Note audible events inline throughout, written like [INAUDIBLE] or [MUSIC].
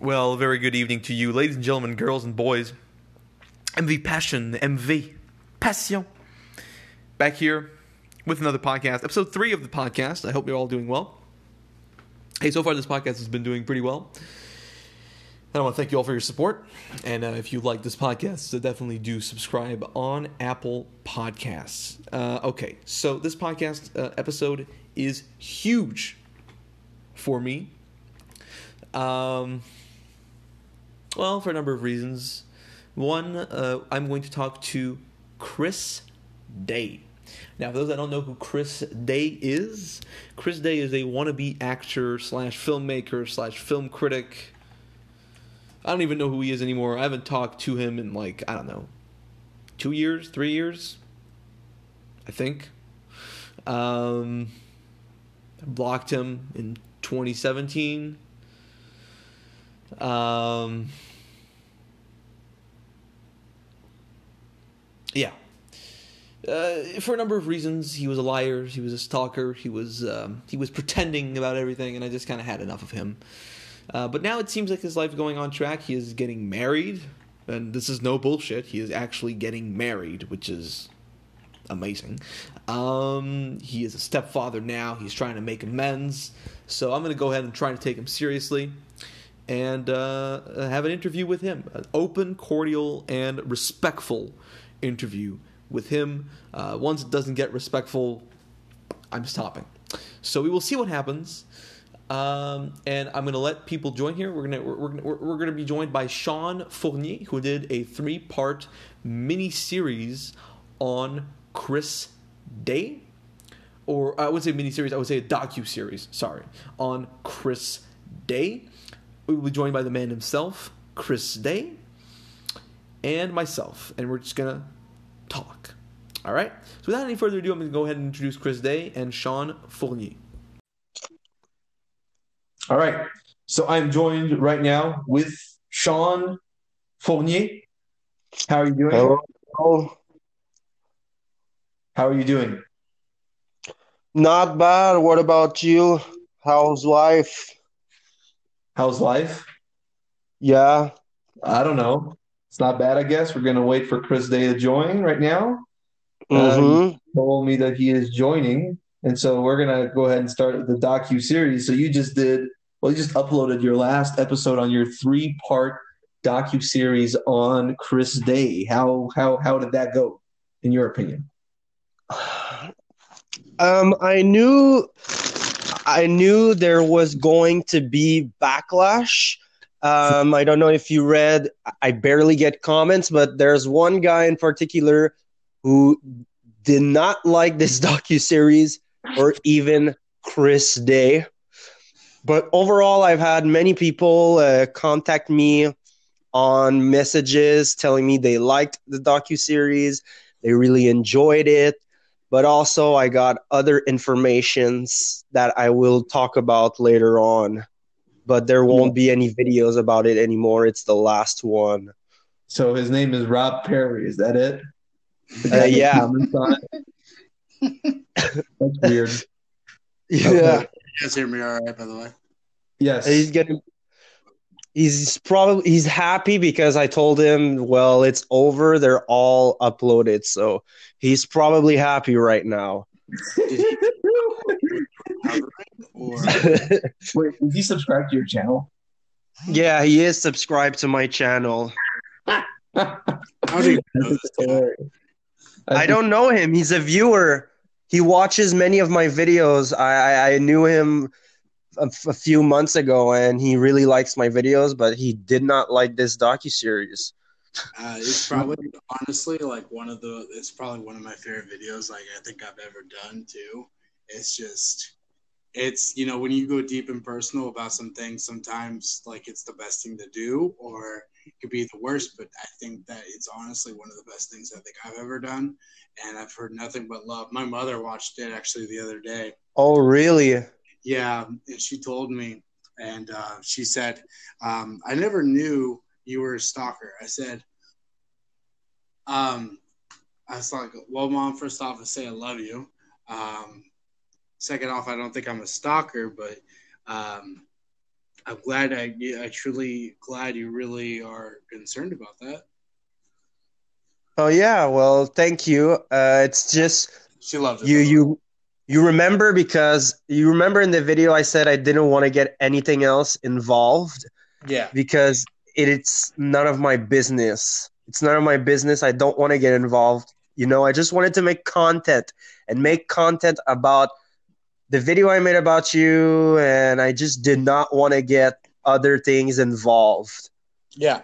Well, very good evening to you, ladies and gentlemen, girls and boys. MV Passion, MV Passion. Back here with another podcast, episode three of the podcast. I hope you're all doing well. Hey, so far this podcast has been doing pretty well. I want to thank you all for your support. And uh, if you like this podcast, so definitely do subscribe on Apple Podcasts. Uh, okay, so this podcast uh, episode is huge for me. Um, well, for a number of reasons. One, uh, I'm going to talk to Chris Day. Now, for those that don't know who Chris Day is, Chris Day is a wannabe actor slash filmmaker slash film critic. I don't even know who he is anymore. I haven't talked to him in like, I don't know, two years, three years, I think. Um, I blocked him in 2017. Um, yeah. Uh, for a number of reasons, he was a liar. He was a stalker. He was um, he was pretending about everything, and I just kind of had enough of him. Uh, but now it seems like his life's going on track. He is getting married, and this is no bullshit. He is actually getting married, which is amazing. Um, he is a stepfather now. He's trying to make amends. So I'm going to go ahead and try to take him seriously and uh, have an interview with him. An open, cordial, and respectful interview with him. Uh, once it doesn't get respectful, I'm stopping. So we will see what happens. Um, and I'm going to let people join here. We're going we're, we're, we're to be joined by Shawn Fournier, who did a three part mini series on Chris Day, or I would say mini series. I would say a docu series. Sorry, on Chris Day. We will be joined by the man himself, Chris Day, and myself, and we're just gonna talk. All right. So without any further ado, I'm going to go ahead and introduce Chris Day and Shawn Fournier. All right. So I'm joined right now with Shawn Fournier. How are you doing? Hello. How are you doing? Not bad. What about you? How's life? How's life? Yeah. I don't know. It's not bad, I guess. We're going to wait for Chris Day to join right now. Mm-hmm. Uh, told me that he is joining, and so we're gonna go ahead and start the docu series. So you just did well. You just uploaded your last episode on your three part docu series on Chris Day. How how how did that go, in your opinion? [SIGHS] Um, I knew, I knew there was going to be backlash. Um, I don't know if you read. I barely get comments, but there's one guy in particular who did not like this [LAUGHS] docu series or even Chris Day. But overall, I've had many people uh, contact me on messages telling me they liked the docu series, they really enjoyed it. But also, I got other informations that I will talk about later on. But there won't be any videos about it anymore. It's the last one. So his name is Rob Perry. Is that it? Uh, yeah. [LAUGHS] That's weird. Yeah. You guys hear me all right, by the way? Yes. He's getting. He's probably he's happy because I told him, well, it's over. They're all uploaded, so he's probably happy right now. [LAUGHS] Wait, did he subscribe to your channel? yeah, he is subscribed to my channel. how do you know? I don't know him. He's a viewer. He watches many of my videos. I I, I knew him a, f- a few months ago, and he really likes my videos, but he did not like this docu series. Uh, it's probably honestly like one of the. It's probably one of my favorite videos. Like I think I've ever done too. It's just, it's you know when you go deep and personal about some things, sometimes like it's the best thing to do, or it could be the worst. But I think that it's honestly one of the best things I think I've ever done, and I've heard nothing but love. My mother watched it actually the other day. Oh, really? Yeah, and she told me, and uh, she said, um, "I never knew you were a stalker." I said, um, "I was like, well, mom. First off, I say I love you. Um, second off, I don't think I'm a stalker, but um, I'm glad I I truly glad you really are concerned about that. Oh yeah, well, thank you. Uh, it's just She loves it. you though. you you remember because you remember in the video I said I didn't want to get anything else involved yeah. because it, it's none of my business. It's none of my business. I don't want to get involved. You know, I just wanted to make content and make content about the video I made about you, and I just did not want to get other things involved. Yeah.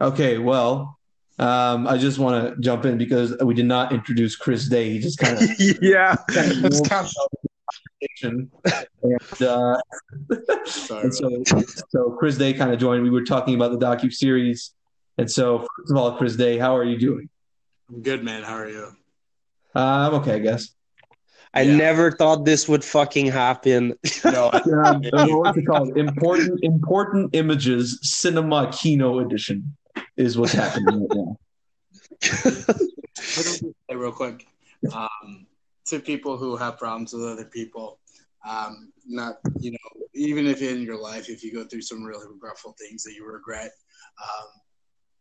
Okay, well, um, I just want to jump in because we did not introduce Chris Day. He just kind of [LAUGHS] yeah. It's and uh, and so so Chris Day kind of joined. We were talking about the docu series, and so first of all, Chris Day, how are you doing? I'm good, man. How are you? Uh, I'm okay, I guess. I Yeah. never thought this would fucking happen. No, I- [LAUGHS] Um, what's it called? Important important images, cinema kino edition is what's happening right now. [LAUGHS] Say real quick. Um, to people who have problems with other people, um, not you know, even if in your life, if you go through some really regretful things that you regret, um,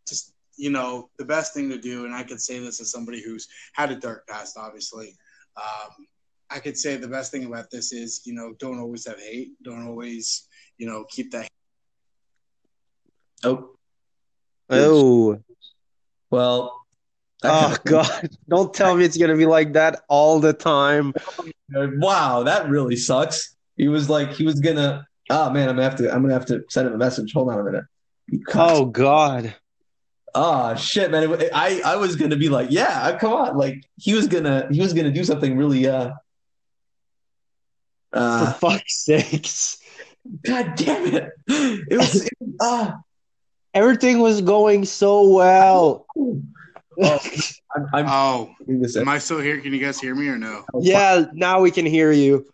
just you know, the best thing to do, and I could say this as somebody who's had a dark past, obviously. Um, I could say the best thing about this is, you know, don't always have hate. Don't always, you know, keep that. Oh oh, well. Oh [LAUGHS] God! Don't tell me it's gonna be like that all the time. Wow, that really sucks. He was like, he was gonna. Oh man, I'm gonna have to. I'm gonna have to send him a message. Hold on a minute. Oh God! Ah, shit, man. It- I I was gonna be like, yeah, come on. Like he was gonna he was gonna do something really. Uh. For Uh. fuck's sakes! God damn it! It was. It, ah. Everything was going so well. Oh, [LAUGHS] I'm. I'm Oh, this. am I still here? Can you guys hear me or no? yeah, now we can hear you.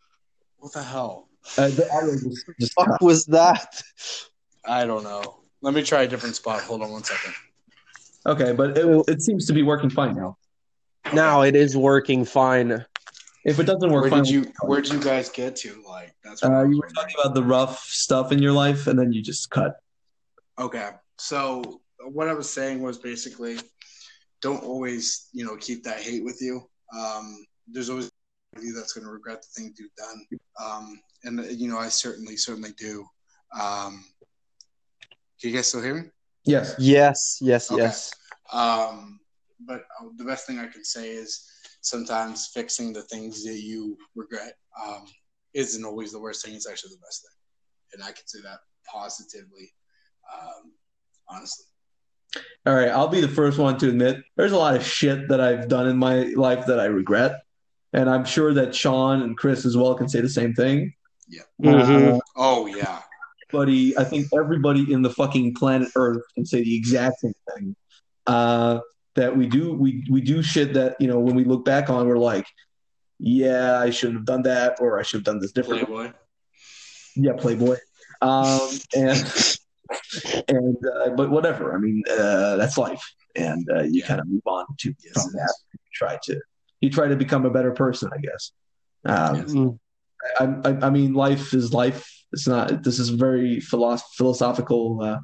What the hell? Uh, the was just Fuck was that? I don't know. Let me try a different spot. Hold on one second. okay, but it, it seems to be working fine now. Now it is working fine. If it doesn't work, Where fine, did you Where did you guys get to? Like that's. what Uh, you were talking about the rough stuff in your life, and then you just cut. Okay, so what I was saying was basically, don't always you know keep that hate with you. Um, there's always you that's going to regret the things you've done. Um, and you know I certainly certainly do. Um, can you guys still hear me? Yes. Yes, yes, Okay. yes. Um, but uh, the best thing I can say is sometimes fixing the things that you regret um, isn't always the worst thing. It's actually the best thing, and I can say that positively, um, honestly. All right, I'll be the first one to admit there's a lot of shit that I've done in my life that I regret, and I'm sure that Shawn and Chris as well can say the same thing. Mhm. Uh, Oh yeah, Buddy, I think everybody in the fucking planet Earth can say the exact same thing. Uh, that we do, we we do shit that you know when we look back on, we're like, yeah, I shouldn't have done that, or I should have done this differently. Playboy. Yeah, Playboy. Um, and [LAUGHS] and uh, but whatever. I mean, uh, that's life, and uh, you Yeah. kind of move on to Yes, from it that. is. You try to you try to become a better person, I guess. Um, Yes. Mm. I, I, I mean, life is life. It's not. This is a very philosoph- philosophical uh,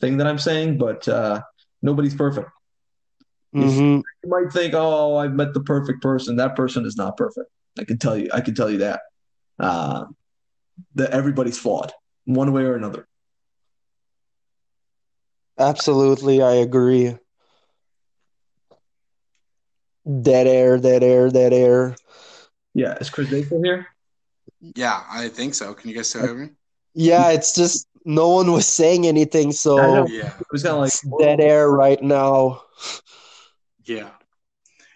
thing that I'm saying, but uh, nobody's perfect. Mhm. You might think, "Oh, I've met the perfect person." That person is not perfect. I can tell you. I can tell you that. Uh, that everybody's flawed, one way or another. Absolutely, I agree. Dead air, dead air, dead air. Yeah, is Chris Day still here? Yeah, I think so. Can you guys still hear me? Yeah, it's just no one was saying anything, so. Yeah, It was kind of like it's dead air right now. yeah,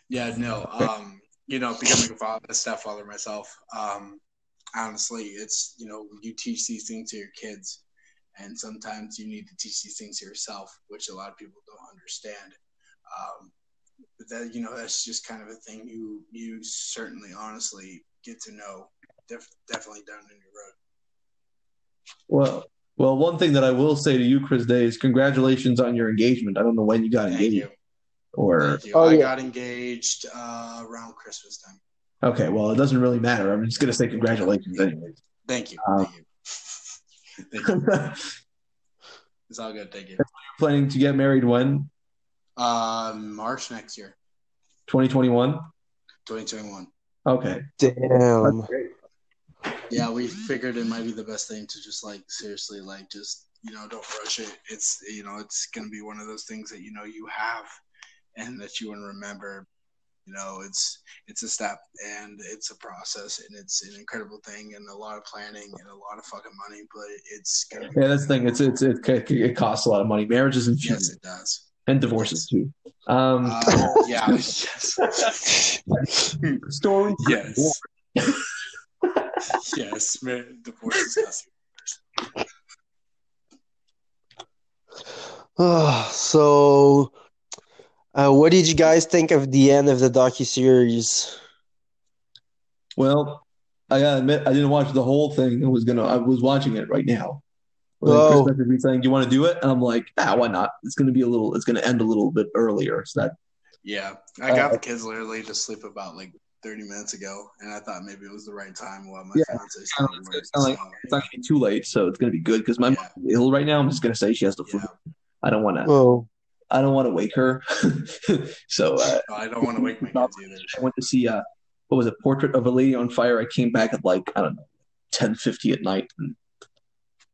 yeah. No, um, you know, becoming a father, a stepfather myself. Um, honestly, it's you know, you teach these things to your kids, and sometimes you need to teach these things to yourself, which a lot of people don't understand. Um, but that you know, that's just kind of a thing you you certainly honestly get to know. Def- definitely down in your road. Well, well, one thing that I will say to you, Chris Day, is congratulations on your engagement. I don't know when you got Thank engaged, you. or Thank you. Oh, I yeah. got engaged uh, around Christmas time. okay, well, it doesn't really matter. I'm just gonna say congratulations, anyways. Thank you. Um, Thank you. Thank [LAUGHS] you. It's all good. Thank you. Planning to get married when? Uh, March next year, 2021. 2021. Okay. Damn. Yeah, we figured it might be the best thing to just like seriously like just you know don't rush it. It's you know it's gonna be one of those things that you know you have and that you want to remember. You know, it's it's a step and it's a process and it's an incredible thing and a lot of planning and a lot of fucking money, but it's gonna Yeah, that's the thing. It's it's it, it costs a lot of money. Marriages and yes, it does. and divorces too. Um, Uh, yeah, [LAUGHS] yes, story. yes, yes. Man, divorce is disgusting. [SIGHS] Ah, so, uh, what did you guys think of the end of the docu series? Well, I gotta admit, I didn't watch the whole thing. I was gonna, I was watching it right now. Oh. Chris messaged me saying, "Do you want to do it?" And I'm like, "Ah, why not? It's gonna be a little. It's gonna end a little bit earlier." So that Yeah, I got Uh, the kids literally to sleep about like 30 minutes ago, and I thought maybe it was the right time while my Yeah. fiance It's still not- at it's work. like- it's not gonna be too late, so it's gonna be good. Because my Yeah. mom's ill right now. I'm just gonna say she has the flu. yeah. I don't want to. Oh, I don't want to wake her. [LAUGHS] so uh, Oh, I don't want to wake my kids [LAUGHS] either. I went to see uh, what was it? Portrait of a Lady on Fire. I came back at like I don't know, ten fifty at night, and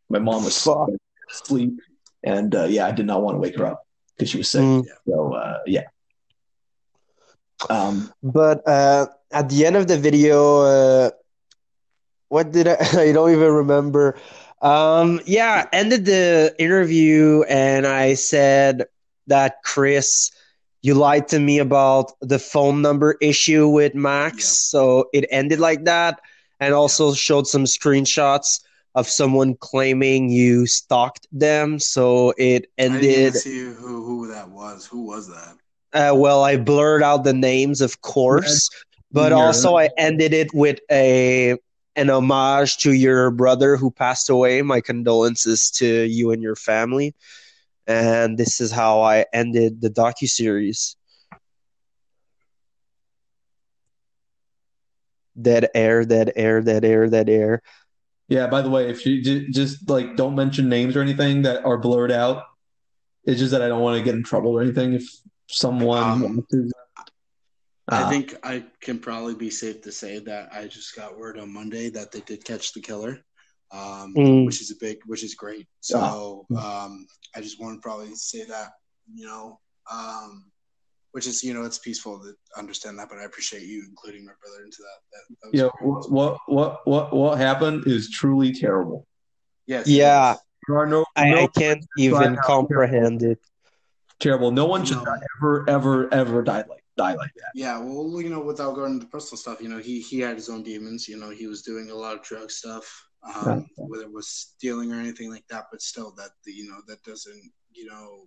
my mom was Fuck. asleep, and uh, yeah, I did not want to wake her up because she was sick. Mm. So uh, yeah. Um, but uh, at the end of the video, uh, what did I? [LAUGHS] I don't even remember. Um, yeah, ended the interview, and I said that Chris, you lied to me about the phone number issue with Max. Yeah. So it ended like that, and also showed some screenshots of someone claiming you stalked them. So it ended. see who who that was. Who was that? Uh, well, I blurred out the names, of course, but Yeah. also I ended it with a an homage to your brother who passed away. My condolences to you and your family. And this is how I ended the docu series. Dead air, dead air, dead air, dead air. yeah. By the way, if you j- just like don't mention names or anything that are blurred out, it's just that I don't want to get in trouble or anything. If someone Um, wants to, I Uh, think I can probably be safe to say that I just got word on Monday that they did catch the killer, um, Mm. which is a big, which is great. So um, I just want to probably say that, you know, um, which is, you know, it's peaceful to understand that, but I appreciate you including my brother into that. that, that was yeah. What what what what what happened is truly terrible. Yes. Yeah. There are no I, no I can't even comprehend it. terrible. No one should No. ever ever ever die like die like that. Yeah, well, you know, without going into personal stuff, you know, he he had his own demons. You know, he was doing a lot of drug stuff, um, Right. whether it was stealing or anything like that. But still, that you know, that doesn't, you know,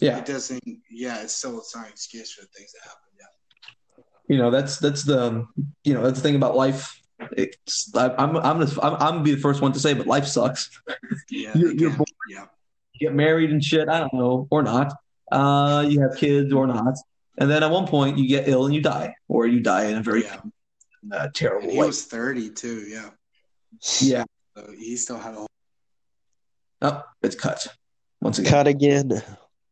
Yeah. it doesn't. Yeah, it's still it's not an excuse for things that happen. Yeah, you know that's that's the you know that's the thing about life it's I, i'm i'm just I'm, I'm gonna be the first one to say but life sucks yeah, [LAUGHS] You're- you're born- yeah, you get married and shit i don't know or not uh you have kids or not and then at one point you get ill and you die or you die in a very yeah. uh, terrible And he way was thirty too. Yeah, yeah so he still had a whole. oh it's cut once again Cut again.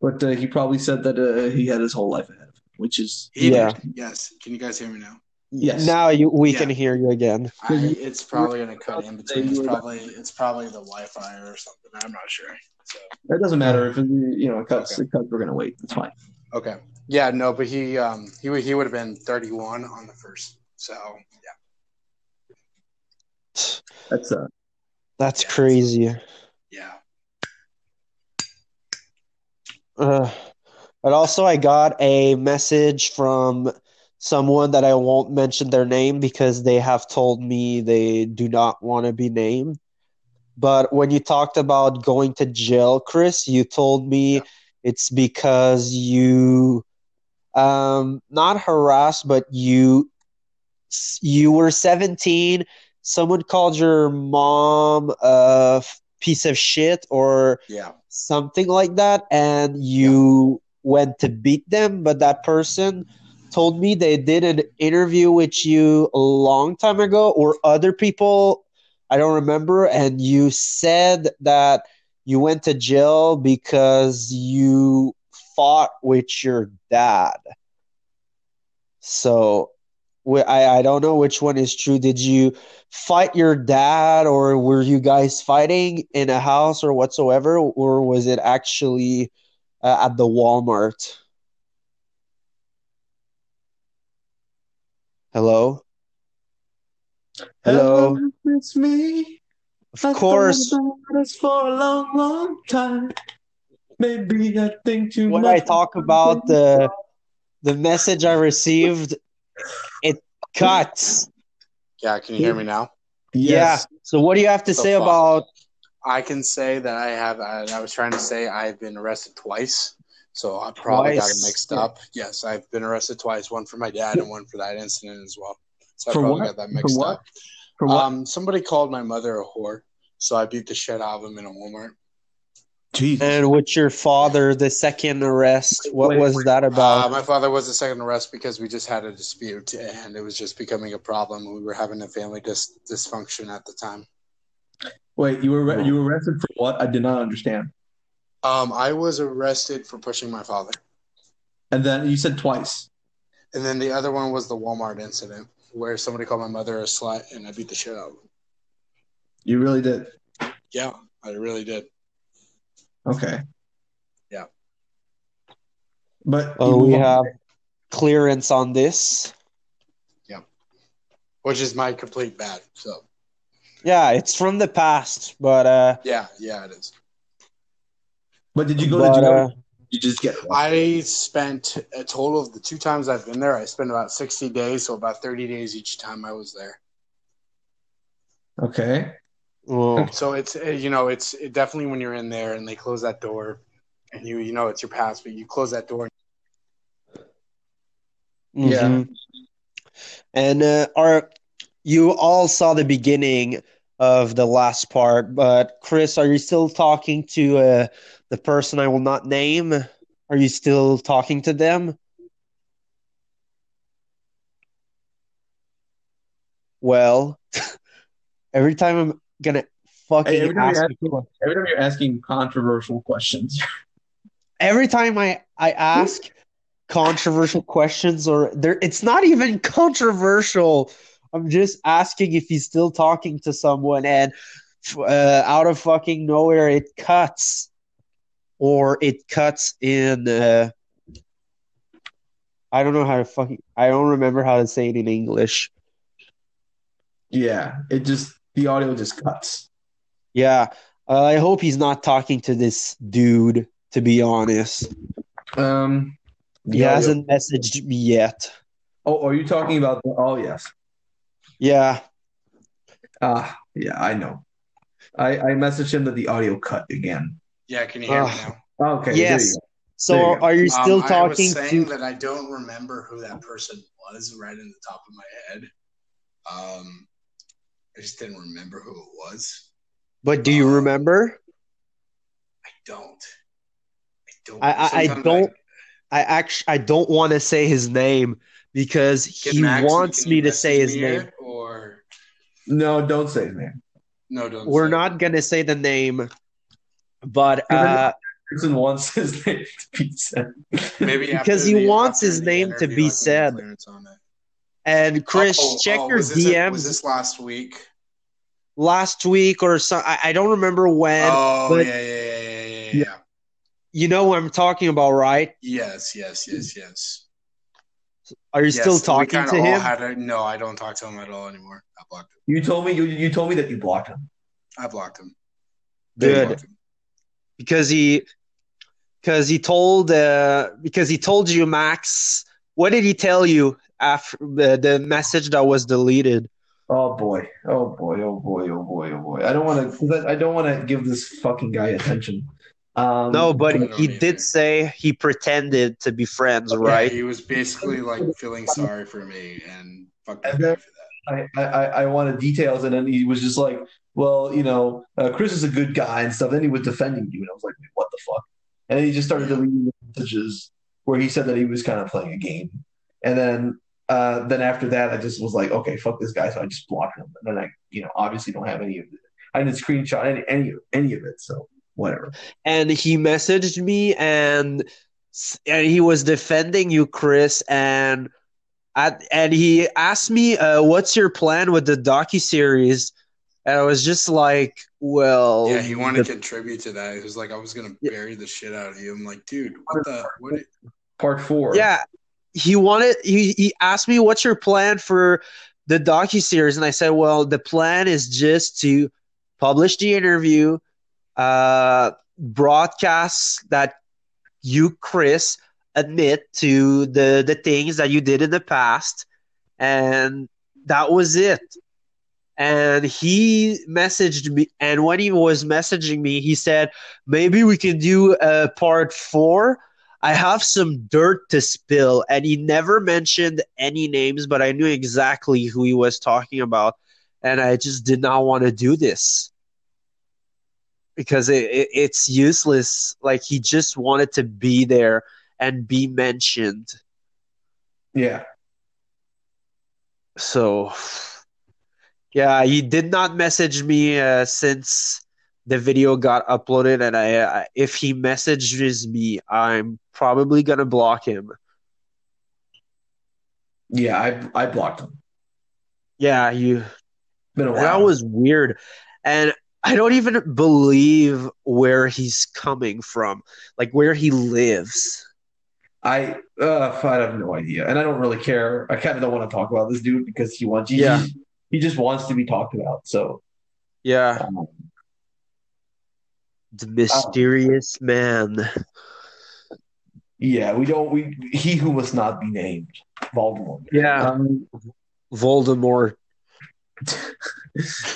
but uh, he probably said that uh, he had his whole life ahead of him which is He Yeah. did. Yes. Can you guys hear me now? Yes. Now you we Yeah. can hear you again. I, it's probably gonna cut in between. It's probably it's probably the Wi-Fi or something. I'm not sure. So. it doesn't matter if it, you know it cuts it cuts we're gonna wait it's fine Okay. Yeah, no, but he um he he would have been 31 on the first. So yeah, that's uh That's Yeah. crazy. yeah. Uh, but also, I got a message from someone that I won't mention their name because they have told me they do not want to be named. But when you talked about going to jail, Chris, you told me Yeah. it's because you um not harassed, but you you were 17, someone called your mom a piece of shit or Yeah. something like that and you went to beat them but that person told me they did an interview with you a long time ago or other people I don't remember. And you said that you went to jail because you fought with your dad. So I, I don't know which one is true. Did you fight your dad, or were you guys fighting in a house or whatsoever, or was it actually uh, at the Walmart? Hello? Hello? it's me. Of course. It's for a long, long time. Maybe I think too when much. I talk about the the message I received, it cuts. Yeah, can you hear me now? Yes. Yeah. So what do you have to The say fuck? about? I can say that I have. I, I was trying to say I've been arrested twice, so I probably got it mixed up. Yes, I've been arrested twice. One for my dad and one for that incident as well. So I probably what? got that For mixed what? up. For what? Um, somebody called my mother a whore, so I beat the shit out of him in a Walmart. Jesus. And with your father, the second arrest, what Wait, was that Uh, about? my father was the second arrest because we just had a dispute and it was just becoming a problem. We were having a family dis- dysfunction at the time. Wait, you were you were arrested for what? I did not understand. Um, I was arrested for pushing my father, And then you said twice. and then the other one was the Walmart incident where somebody called my mother a slut and I beat the shit out of him. You really did. Yeah, I really did. Okay. Yeah. But Oh, we have clearance on this. Yeah. Which is my complete bad. So Yeah, it's from the past, but uh, yeah, yeah, it is. But did you go but, to jail? uh, you just get I spent a total of the two times I've been there. I spent about sixty days, so about thirty days each time I was there. okay. Oh, So it's uh, you know it's it definitely when you're in there and they close that door, and you you know it's your past, but you close that door. Yeah. mhm. And uh, are you all saw the beginning of the last part? But Chris, are you still talking to uh, the person I will not name? Are you still talking to them? Well, [LAUGHS] every time I'm gonna fucking Hey, every time ask you're asking- Every time you're asking controversial questions, [LAUGHS] every time I I ask controversial questions or there it's not even controversial. I'm just asking if he's still talking to someone and uh, out of fucking nowhere it cuts or it cuts in uh, I don't know how to fucking I don't remember how to say it in English. yeah, it just the audio just cuts. Yeah. Uh, I hope he's not talking to this dude to be honest. Um, He audio- hasn't messaged me yet. Oh, are you talking about the? Oh, yes. Yeah. Ah, yeah, I know. I I messaged him that the audio cut again. Yeah, can you hear me now? Okay. Yes. So you are you still Um, I was talking saying to that I don't remember who that person was right in the top of my head. Um, I just didn't remember who it was. but do you um, remember? I don't. I don't. I- I- I don't- I actually I don't want to say his name because he Max- wants me to say his name. Or. No, don't say his name. no, don't. We're say not it. gonna say the name, but uh, Person wants his name to be said. Maybe Because he the- wants his name to be I can get said. clearance on it. and Chris, Oh, check oh, your was this DMs was this last week? Last week or so. I, I don't remember when. oh but- yeah, yeah, yeah, yeah, yeah. You know what I'm talking about, right? Yes, yes, yes, yes. Are you Yes, still talking to all him? had a- no, I don't talk to him at all anymore. I blocked him. You told me you you told me that you blocked him. I blocked him. Good. Blocked him. because he because he told uh because he told you Max what did he tell you after the, the message that was deleted Oh boy. Oh boy. Oh boy. Oh boy. Oh boy. I don't want to. I don't want to give this fucking guy attention. Um, no but he either. did say he pretended to be friends Yeah, right he was basically like feeling sorry for me and fuck And then- for that. I, I, I wanted details, and then he was just like, "Well, you know, uh, Chris is a good guy and stuff." Then he was defending you, and I was like, "What the fuck?" And then he just started deleting the messages where he said that he was kind of playing a game, and then uh, then after that, I just was like, okay, fuck this guy. So I just blocked him. And then I, you know, obviously don't have any of it. I didn't screenshot any any any of it. So whatever. and he messaged me and and he was defending you chris and at, and he asked me uh, what's your plan with the docu series and i was just like well Yeah, he wanted the- to contribute to that. He was like, I was gonna bury the shit out of you. I'm like, dude, what the what? Part four. yeah he wanted he, he asked me what's your plan for the docu series? And i said well the plan is just to publish the interview uh broadcast that you chris admit to the the things that you did in the past. And that was it. And he messaged me and when he was messaging me he said maybe we can do a part four I have some dirt to spill, and he never mentioned any names, but I knew exactly who he was talking about, and I just did not want to do this because it, it, it's useless. Like he just wanted to be there and be mentioned. Yeah. So, yeah, he did not message me uh, since the video got uploaded, and I, I if he messages me, I'm probably gonna block him. Yeah. I I blocked him. Yeah, you. Been a while. That was weird, and I don't even believe where he's coming from, like where he lives. I uh I have no idea, and I don't really care. I kind of don't want to talk about this dude because he wants. He, Yeah. He just wants to be talked about. So. Yeah, Um, the mysterious man. yeah. We don't. We he who must not be named. Voldemort. Yeah, Um, Voldemort. [LAUGHS]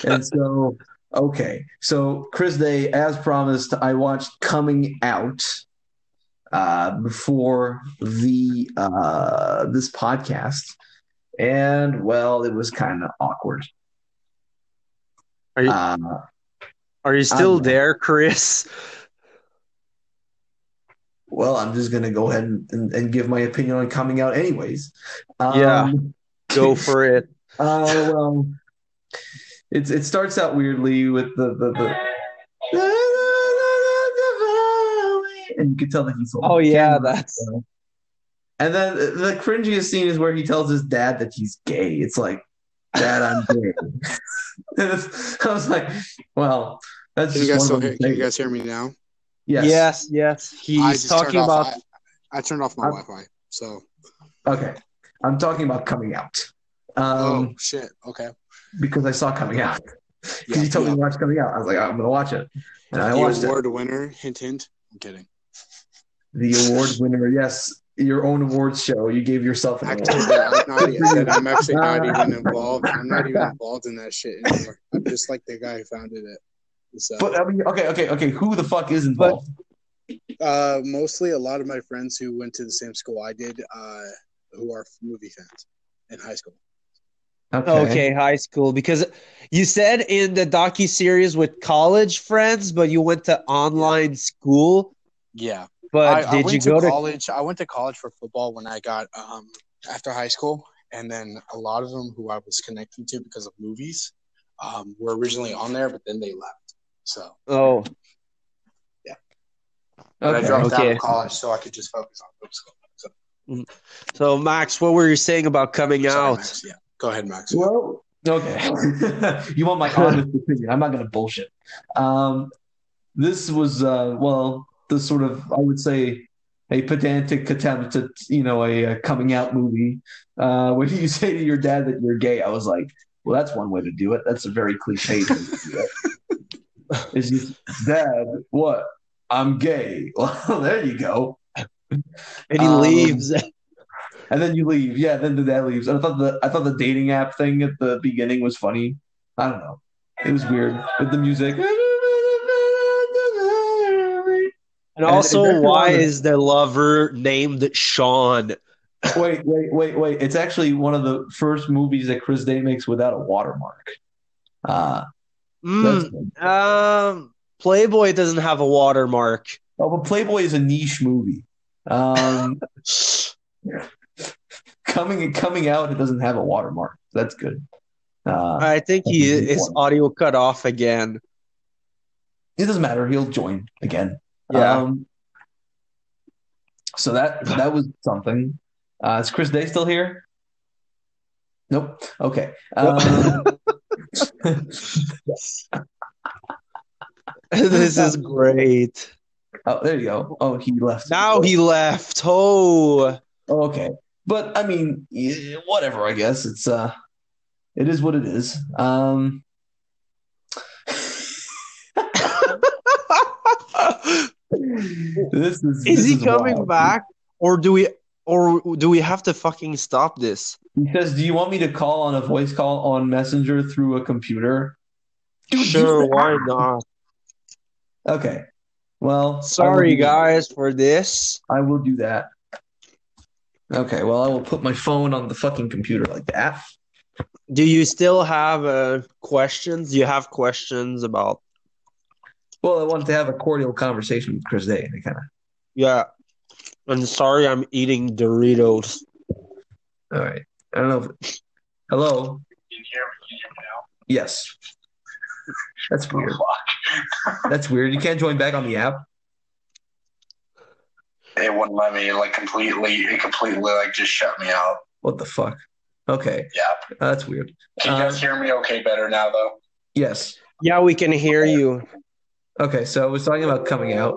and so okay so chris day as promised i watched coming out uh before the uh this podcast and well it was kind of awkward Are you uh, are you still I'm- there, Chris? well i'm just gonna go ahead and, and, and give my opinion on coming out anyways um, Yeah. Go for [LAUGHS] it. Uh, well, it's it starts out weirdly with the the, the and you can tell that he's Oh yeah, that's and then the cringiest scene is where he tells his dad that he's gay. It's like, Dad, I'm gay. [LAUGHS] I was like, well, that's Can you guys one still of hear, can you guys hear me now? Yes. yes, yes. I He's talking turned off- about I, I turned off my I'm- Wi-Fi. So Okay. I'm talking about coming out. Um, oh shit. Okay. because I saw coming out. [LAUGHS] Because Yeah, you told me to watch coming out. I was like, I'm gonna watch it. And I the watched it. award winner. Hint, hint. I'm kidding. The award winner, yes, your own awards show. You gave yourself an Actually, award. I'm, not, even- I'm actually not even [LAUGHS] involved. I'm not even involved in that shit anymore. I'm just like the guy who founded it. So, But I mean, okay, okay, okay. Who the fuck is involved? uh, mostly a lot of my friends who went to the same school I did, uh, who are movie fans in high school. okay, high school because you said in the docu series with college friends, but you went to online school. Yeah, But I, I did went you to go to? college? I went to college for football when I got um, after high school, and then a lot of them who I was connecting to because of movies um, were originally on there, but then they left. So Oh, Yeah. but I Okay. dropped out of college so I could just focus on film school. So, so Max, what were you saying about coming sorry, out? Max. Yeah, go ahead, Max. Well, okay. [LAUGHS] you want my honest opinion? I'm not gonna bullshit. Um, this was uh, well, the sort of I would say a pedantic attempt at you know a, a coming out movie. Uh, when you say to your dad that you're gay, I was like, well, that's one way to do it. That's a very cliche. way to do it. [LAUGHS] It's just, Dad, what? I'm gay. [LAUGHS] Well, there you go. And he Um, leaves. [LAUGHS] And then you leave. Yeah, then the dad leaves. And I thought the I thought the dating app thing at the beginning was funny. I don't know. It was weird with the music. And and also, why one is the lover named Sean? Wait, wait, wait, wait. It's actually one of the first movies that Chris Day makes without a watermark. Uh Mm, um, Playboy doesn't have a watermark. oh, but Playboy is a niche movie. Um [LAUGHS] coming coming out. It doesn't have a watermark. That's good. Uh, I think he That's a good his audio cut off again. it doesn't matter. He'll join again. Yeah. Um, so that that was something. Uh, is Chris Day still here? Nope. Okay. Um, [LAUGHS] this is great. oh, there you go. Oh, he left. Now he left. Oh, Okay. But I mean, whatever. I guess it's uh, it is what it is. Um, [LAUGHS] [LAUGHS] this is. is this he coming wild. back, or do we, or do we have to fucking stop this? He says, "Do you want me to call on a voice call on Messenger through a computer?" Dude, Sure, why not? Okay. Well, Sorry, do that. guys, for this. I will do that. Okay. Well, I will put my phone on the fucking computer like that. Do you still have uh, questions? Do you have questions about? Well, I wanted to have a cordial conversation with Chris Day, and it kind of. Yeah. I'm sorry, I'm eating Doritos. All right. I don't know. If, hello. Can you hear me? Can you hear me now? Yes. That's weird. That's weird. You can't join back on the app. It wouldn't let me like completely. It completely like just shut me out. What the fuck? Okay. Yeah. That's weird. Can you Uh, guys hear me okay better now though? Yes. Yeah, we can hear you. Okay. So I was talking about coming out.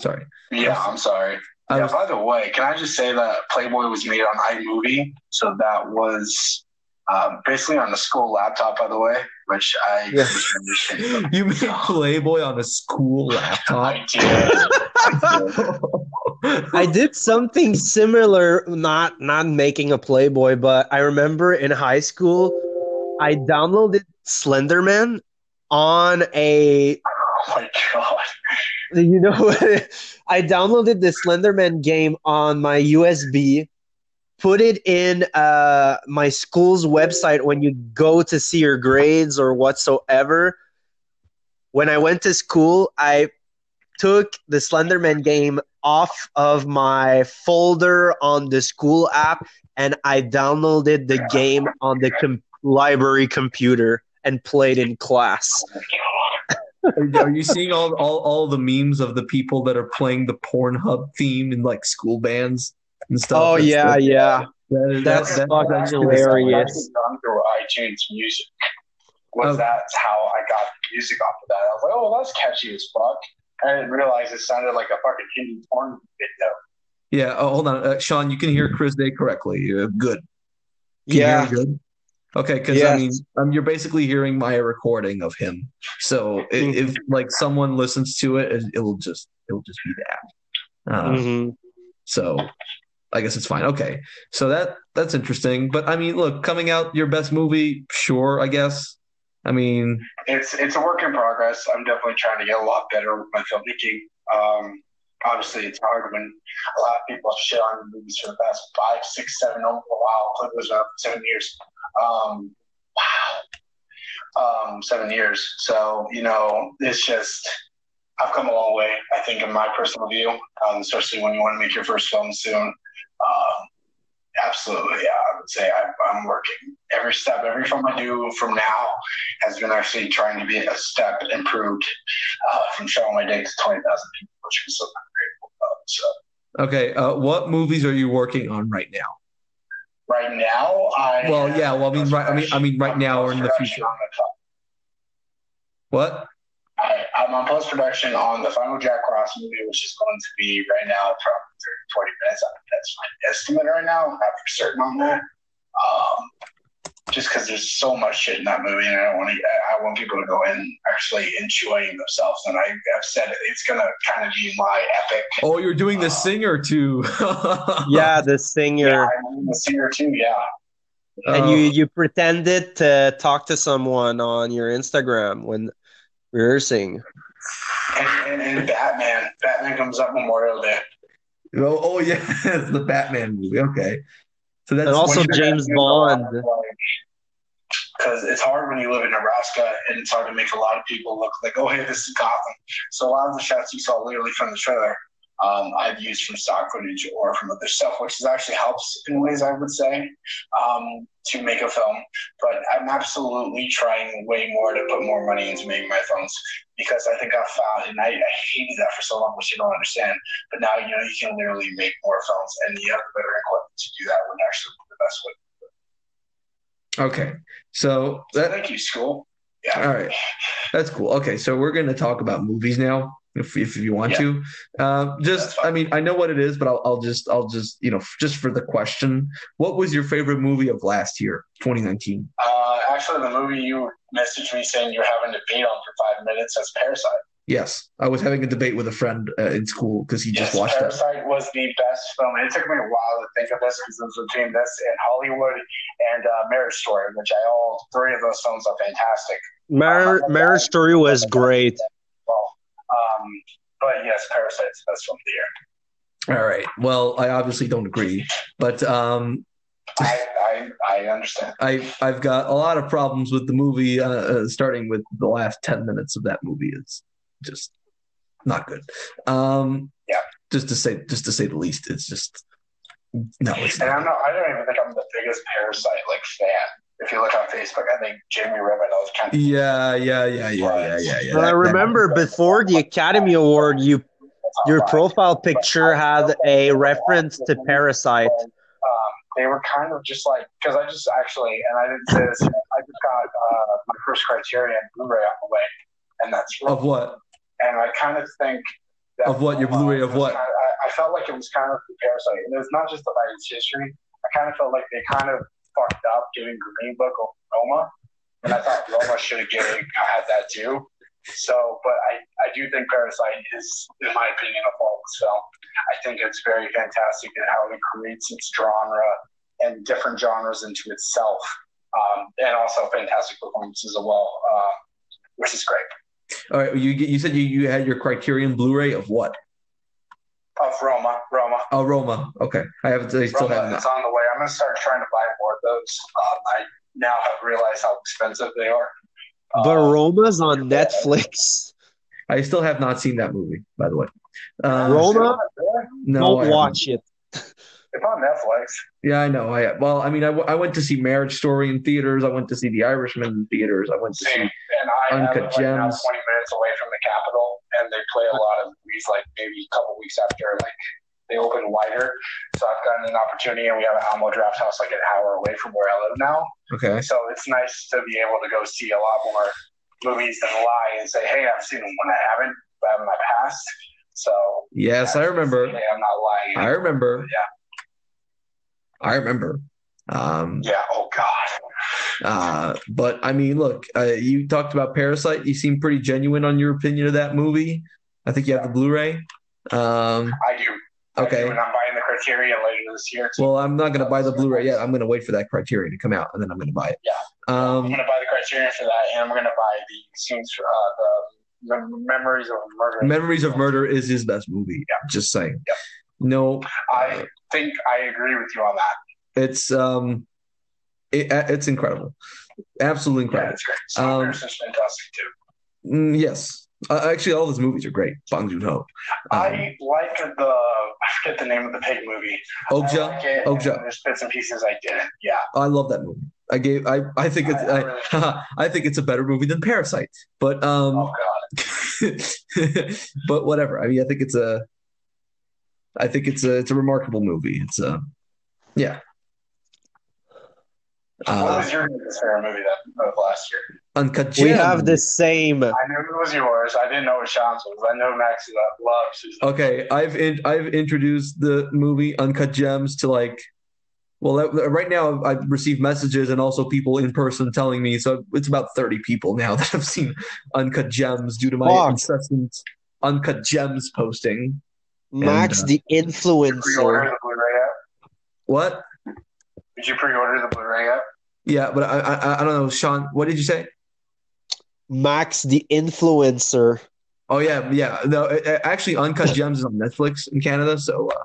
Sorry. Yeah, I'm sorry. I yeah, was- by the way, can I just say that Playboy was made on iMovie? So that was um, basically on the school laptop, by the way, which I [LAUGHS] Yeah. understand. You made [LAUGHS] Playboy on a school laptop. I did. [LAUGHS] I did something similar, not not making a Playboy, but I remember in high school, I downloaded Slenderman on a Oh my god. you know [LAUGHS] I downloaded the Slenderman game on my USB, put it in uh, my school's website when you go to see your grades or whatsoever. When I went to school, I took the Slenderman game off of my folder on the school app and I downloaded the game on the com- library computer and played in class. Are, are you seeing all, all all the memes of the people that are playing the Pornhub theme in like school bands and stuff? Oh That's yeah, the- yeah. that is- That's that- fucking actually hilarious. Gone through iTunes Music. Was Oh. that how I got the music off of that? I was like, oh, that's catchy as fuck. I didn't realize it sounded like a fucking Hindi porn video. Yeah. Oh, hold on, uh, Shawn. You can hear Chris Day correctly. Uh, good. Can you hear Yeah. good? Okay, because I mean, um, you're basically hearing my recording of him. So i- Mhm. if, like someone listens to it, it- it'll just it'll just be that. Uh, Mhm. So I guess it's fine. Okay, so that that's interesting. But I mean, look, coming out your best movie, sure. I guess. I mean, It's it's a work in progress. I'm definitely trying to get a lot better with my filmmaking. Um, obviously, it's hard when a lot of people shit on your movies for the past five, six, seven, oh, wow, Clip was up seven years. Um, wow, um, seven years. So you know, it's just I've come a long way. I think, in my personal view, um, especially when you want to make your first film soon. Um, absolutely, yeah, I would say I, I'm working every step, every film I do from now has been actually trying to be a step improved uh, from showing my dick to 20,000 people, which I'm so grateful about. So okay. Uh, what movies are you working on right now? right now, I Well, yeah, well, I mean, right- I mean- I mean, right now or in the future. The, What? I, I'm on post production on the final Jack Ross movie, which is going to be right now probably 30, 20 minutes. That's my estimate right now. I'm not for certain on that. Um, just because there's so much shit in that movie, and I want to. I want people to go in actually enjoying themselves. And I, I've said it, it's gonna kind of be my epic. Oh, you're doing the singer too. [LAUGHS] Yeah, the Yeah, singer. I'm the singer too. Yeah, And you Oh. you pretended to talk to someone on your Instagram when rehearsing. and, and, and Batman. Batman comes up Memorial Day. Oh, oh [LAUGHS] yeah, it's the Batman movie. Okay, so that's And also James gonna do a lot Bond. Because it's hard when you live in Nebraska, and it's hard to make a lot of people look like, oh, hey, this is Gotham. So a lot of the shots you saw literally from the trailer um, I've used from stock footage or from other stuff, which is actually helps in ways I would say um, to make a film. But I'm absolutely trying way more to put more money into making my films because I think I found, and I, I hated that for so long, which you don't understand. But now you know you can literally make more films, and you have the better equipment to do that. Would actually be the best way. Okay, so So that, thank you, school. Yeah. all right, that's cool. Okay, so we're going to talk about movies now, if if you want Yeah. to. Um, That's just. I mean, I know what it is, but I'll, I'll just, I'll just, you know, just for the question, what was your favorite movie of last year, 2019? Uh, actually, the movie you messaged me saying you're having a debate on for five minutes that's Parasite. Yes, I was having a debate with a friend uh, in school because he just yes, watched that. Parasite was the best film. And it took me a while to think of this because it was between this and Hollywood and uh, Marriage Story, which I all three of those films are fantastic. Mar- Marriage Story was [LAUGHS] great. Um, but yes, Parasite's the best film of the year. All right. Well, I obviously don't agree, but um, I, I, I understand. I I've got a lot of problems with the movie. Uh, uh, starting with the last ten minutes of that movie is just not good. Um, Yeah. Just to say, just to say the least, it's just no. It's And I'm not. not. I don't even think I'm the biggest Parasite like fan. If you look on Facebook, I think Jamie Revenant is kind of. Yeah, yeah, yeah, yeah, yeah, yeah, yeah. But I That- that- remember before the Academy Award, you your profile picture had a reference to Parasite. Um, they were kind of just like because I just actually, and I didn't say this. I just got uh, my first Criterion Blu-ray on the way, and that's of what? and I kind of think that Of what? Your Blu-ray of what? Kind of, I, I felt like it was kind of the Parasite, and it's not just about its history. I kind of felt like they kind of fucked up giving Green Book Roma, and I thought Roma should have given had that too. So, but I, I do think Parasite is, in my opinion, a flawless film. I think it's very fantastic in how it creates its genre and different genres into itself, um, and also fantastic performances as well, uh, which is great. All right. You you said you, you had your Criterion Blu-ray of what? Of Roma, Roma. Oh, Roma. Okay, I haven't. I still Roma, haven't. it's on the way. I'm gonna start trying to buy more of those. Um, I now have realized how expensive they are. But Um, Roma's on Netflix. I still have not seen that movie, by the way. Um, Roma? No, I Don't watch it. It's on Netflix. Yeah, I know. I well, I mean, I, w- I went to see Marriage Story in theaters. I went to see The Irishman in theaters. I went to Same. see. And I, I Uncut live like now Gems. 20 minutes away from the Capitol, and they play a lot of movies like maybe a couple weeks after like they open wider. So I've gotten an opportunity, and we have an Alamo Drafthouse like an hour away from where I live now. Okay. So it's nice to be able to go see a lot more movies than lie and say, "Hey, I've seen them when I haven't, but in my past." So Yes, I remember. Hey, I'm not lying. I remember. Yeah. I remember. Um, Yeah. Uh, but I mean, look, uh, you talked about Parasite. You seem pretty genuine on your opinion of that movie. I think you have the Blu-ray. Um, I do. I okay. do, and I'm buying the Criterion later this year. Too. Well, I'm not going to buy the Blu-ray yet. I'm going to wait for that Criterion to come out, and then I'm going to buy it. Yeah. I'm Um, gonna buy the Criterion for that, and I'm gonna buy the scenes for uh, the, the Memories of Murder. Memories of Murder is his best movie. Yeah. Just saying. Yeah. No, I think I agree with you on that. it's um, it, it's incredible, absolutely Yeah, incredible. it's great. Um, fantastic too. Mm, yes, uh, actually, all his movies are great. Bong Joon Ho, um, I like the I forget the name of the pig movie. Okja, like Okja. There's bits and pieces I didn't. Yeah. I love that movie. I gave. I. I think it's. I- I I, [LAUGHS] I think it's a better movie than Parasite. But um, Oh God. [LAUGHS] but whatever. I mean, I think it's a. I think it's a. It's a remarkable movie. It's a. Yeah. What Uh, was your favorite movie that of last year? Uncut Gems. We have the same. I knew it was yours. I didn't know what Shawn's was. I know Max uh, loves. Okay, I've in, I've introduced the movie Uncut Gems to like, well, that, right now I've received messages and also people in person telling me. So it's about thirty people now [LAUGHS] that have seen Uncut Gems due to my Fuck. incessant Uncut Gems posting. Max uh, the Did you pre-order influencer. the Blu-ray yet? What? Did you pre-order the Blu-ray yet? Yeah, but I, I I don't know, Shawn. What did you say? Max the influencer. Oh yeah, yeah. No, it, it- actually, Uncut Gems is on Netflix in Canada. So uh,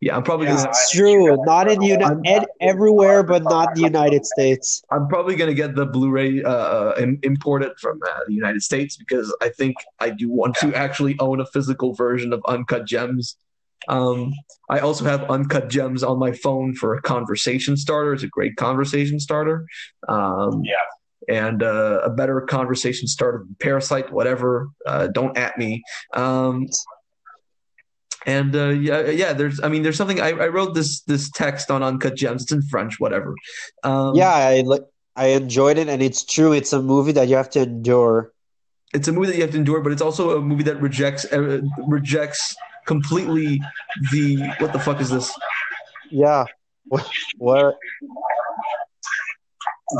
yeah, I'm probably Yeah. gonna It's true. Not in uni- I'm- ed- everywhere, but not the United States. I'm probably gonna get the Blu-ray uh, uh, im- imported from uh, the United States because I think I do want to actually own a physical version of Uncut Gems. Um, I also have Uncut Gems on my phone for a conversation starter. It's a great conversation starter. Um, Yeah. And uh, a better conversation starter Parasite, whatever. Uh, don't at me. Um, and uh, yeah, yeah. There's, I mean, there's something. I, I wrote this this text on Uncut Gems. It's in French, whatever. Um, Yeah, I I enjoyed it, and it's true. It's a movie that you have to endure. it's a movie that you have to endure, but it's also a movie that rejects uh, rejects completely the what the fuck is this? Yeah. What? what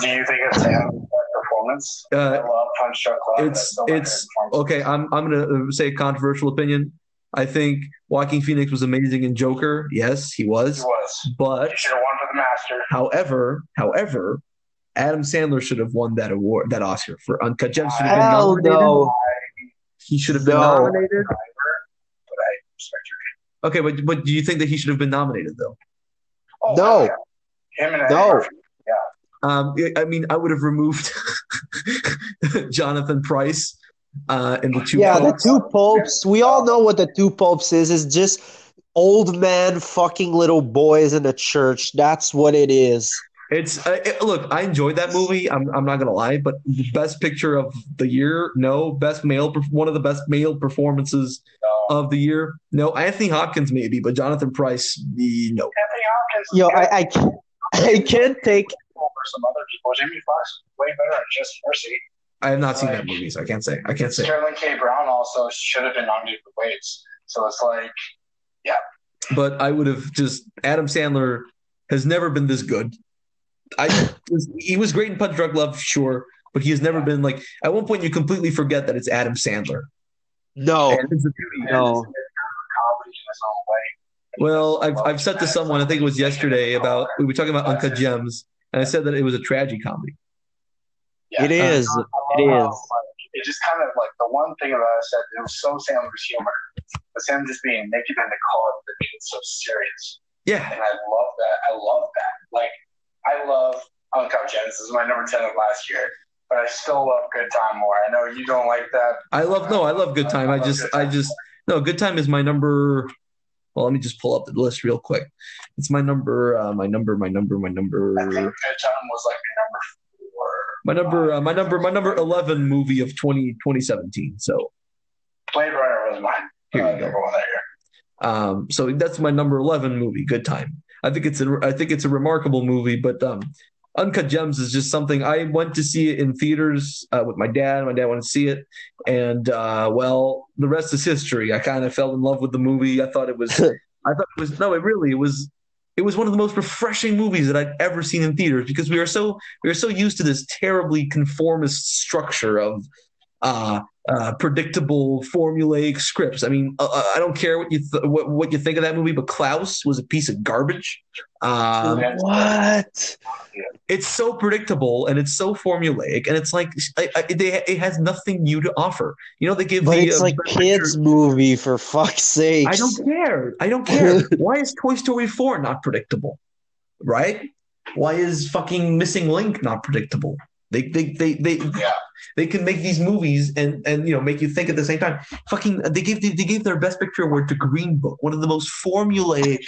Do you think it's Sam's performance? Uh, love Punch Drunk Love. it's- That's still my it's- okay, I'm I'm gonna say a controversial opinion. I think Joaquin Phoenix was amazing in Joker. Yes, he was. He was. was. But He should have won for the Master. however, however, Adam Sandler should have won that award, that Oscar for Uncut Gems. Should have been Hell nominated. no. He should have been No. nominated. But I respect your Okay, but but do you think that he should have been nominated though? Oh, No. yeah. Him and Eddie No. Murphy. Um, I mean, I would have removed [LAUGHS] Jonathan Pryce uh, in the two. Yeah, the popes. two popes. We all know what the two popes is. It's just old man fucking little boys in a church. That's what it is. It's uh, it, look. I enjoyed that movie. I'm I'm not gonna lie, but the best picture of the year, no. Best male, one of the best male performances No. Of the year, no. Anthony Hopkins maybe, but Jonathan Pryce, the, no. Anthony Hopkins. Yo, I I can't, I can't take. over some other people. Jamie Foxx way better at Just Mercy. I have not seen that movie, so I can't say. I can't say. Sterling K. Brown also should have been nominated for Waves. So it's like, yeah. But I would have just Adam Sandler has never been this good. I he was great in Punch Drunk Love, sure, but he has never been like. At one point, you completely forget that it's Adam Sandler. No, And it's the beauty. no. comedy in his own way. Well, I've I've said to someone, I think it was yesterday, about we were talking about Uncut Gems, and I said that it was a tragic comedy. Yeah. It uh, is. I It love how, is. like, it just kind of like the one thing about I said, it was so Sandler's humor. Was him just being naked in the car that made it so serious. Yeah, And I love that. I love that. Like, I love Uncut Gems. This is my number 10 of last year. But I still love Good Time more. I know you don't like that. I love no, I love Good Time. I just I just no, Good Time is my number. Well, let me just pull up the list real quick. It's my number, uh, my number, my number, my number. I think Good Time was like my number four. My number, uh, my number, my number eleven movie of 20, 2017. So Blade Runner was mine. Here uh, you go. number one that year. Um, so that's my number eleven movie. Good time. I think it's a I think it's a remarkable movie, but um, Uncut Gems is just something I went to see it in theaters uh, with my dad. My dad wanted to see it, and uh, well, the rest is history. I kind of fell in love with the movie. I thought it was. [LAUGHS] I thought it was no, it really it was. It was one of the most refreshing movies that I'd ever seen in theaters because we are so we are so used to this terribly conformist structure of uh, uh, predictable formulaic scripts. I mean, uh, uh, I don't care what you th- what, what you think of that movie, but Klaus was a piece of garbage. Um, What? It's so predictable and it's so formulaic, and it's like I, I, they, it has nothing new to offer. You know, they give But the it's uh, like Best kids Picture- movie for fuck's sake. I don't care. I don't care. [LAUGHS] Why is Toy Story 4 not predictable? Right? Why is fucking Missing Link not predictable? They they they they Yeah. they can make these movies and and you know make you think at the same time. Fucking they gave they gave their best picture award to Green Book, one of the most formulaic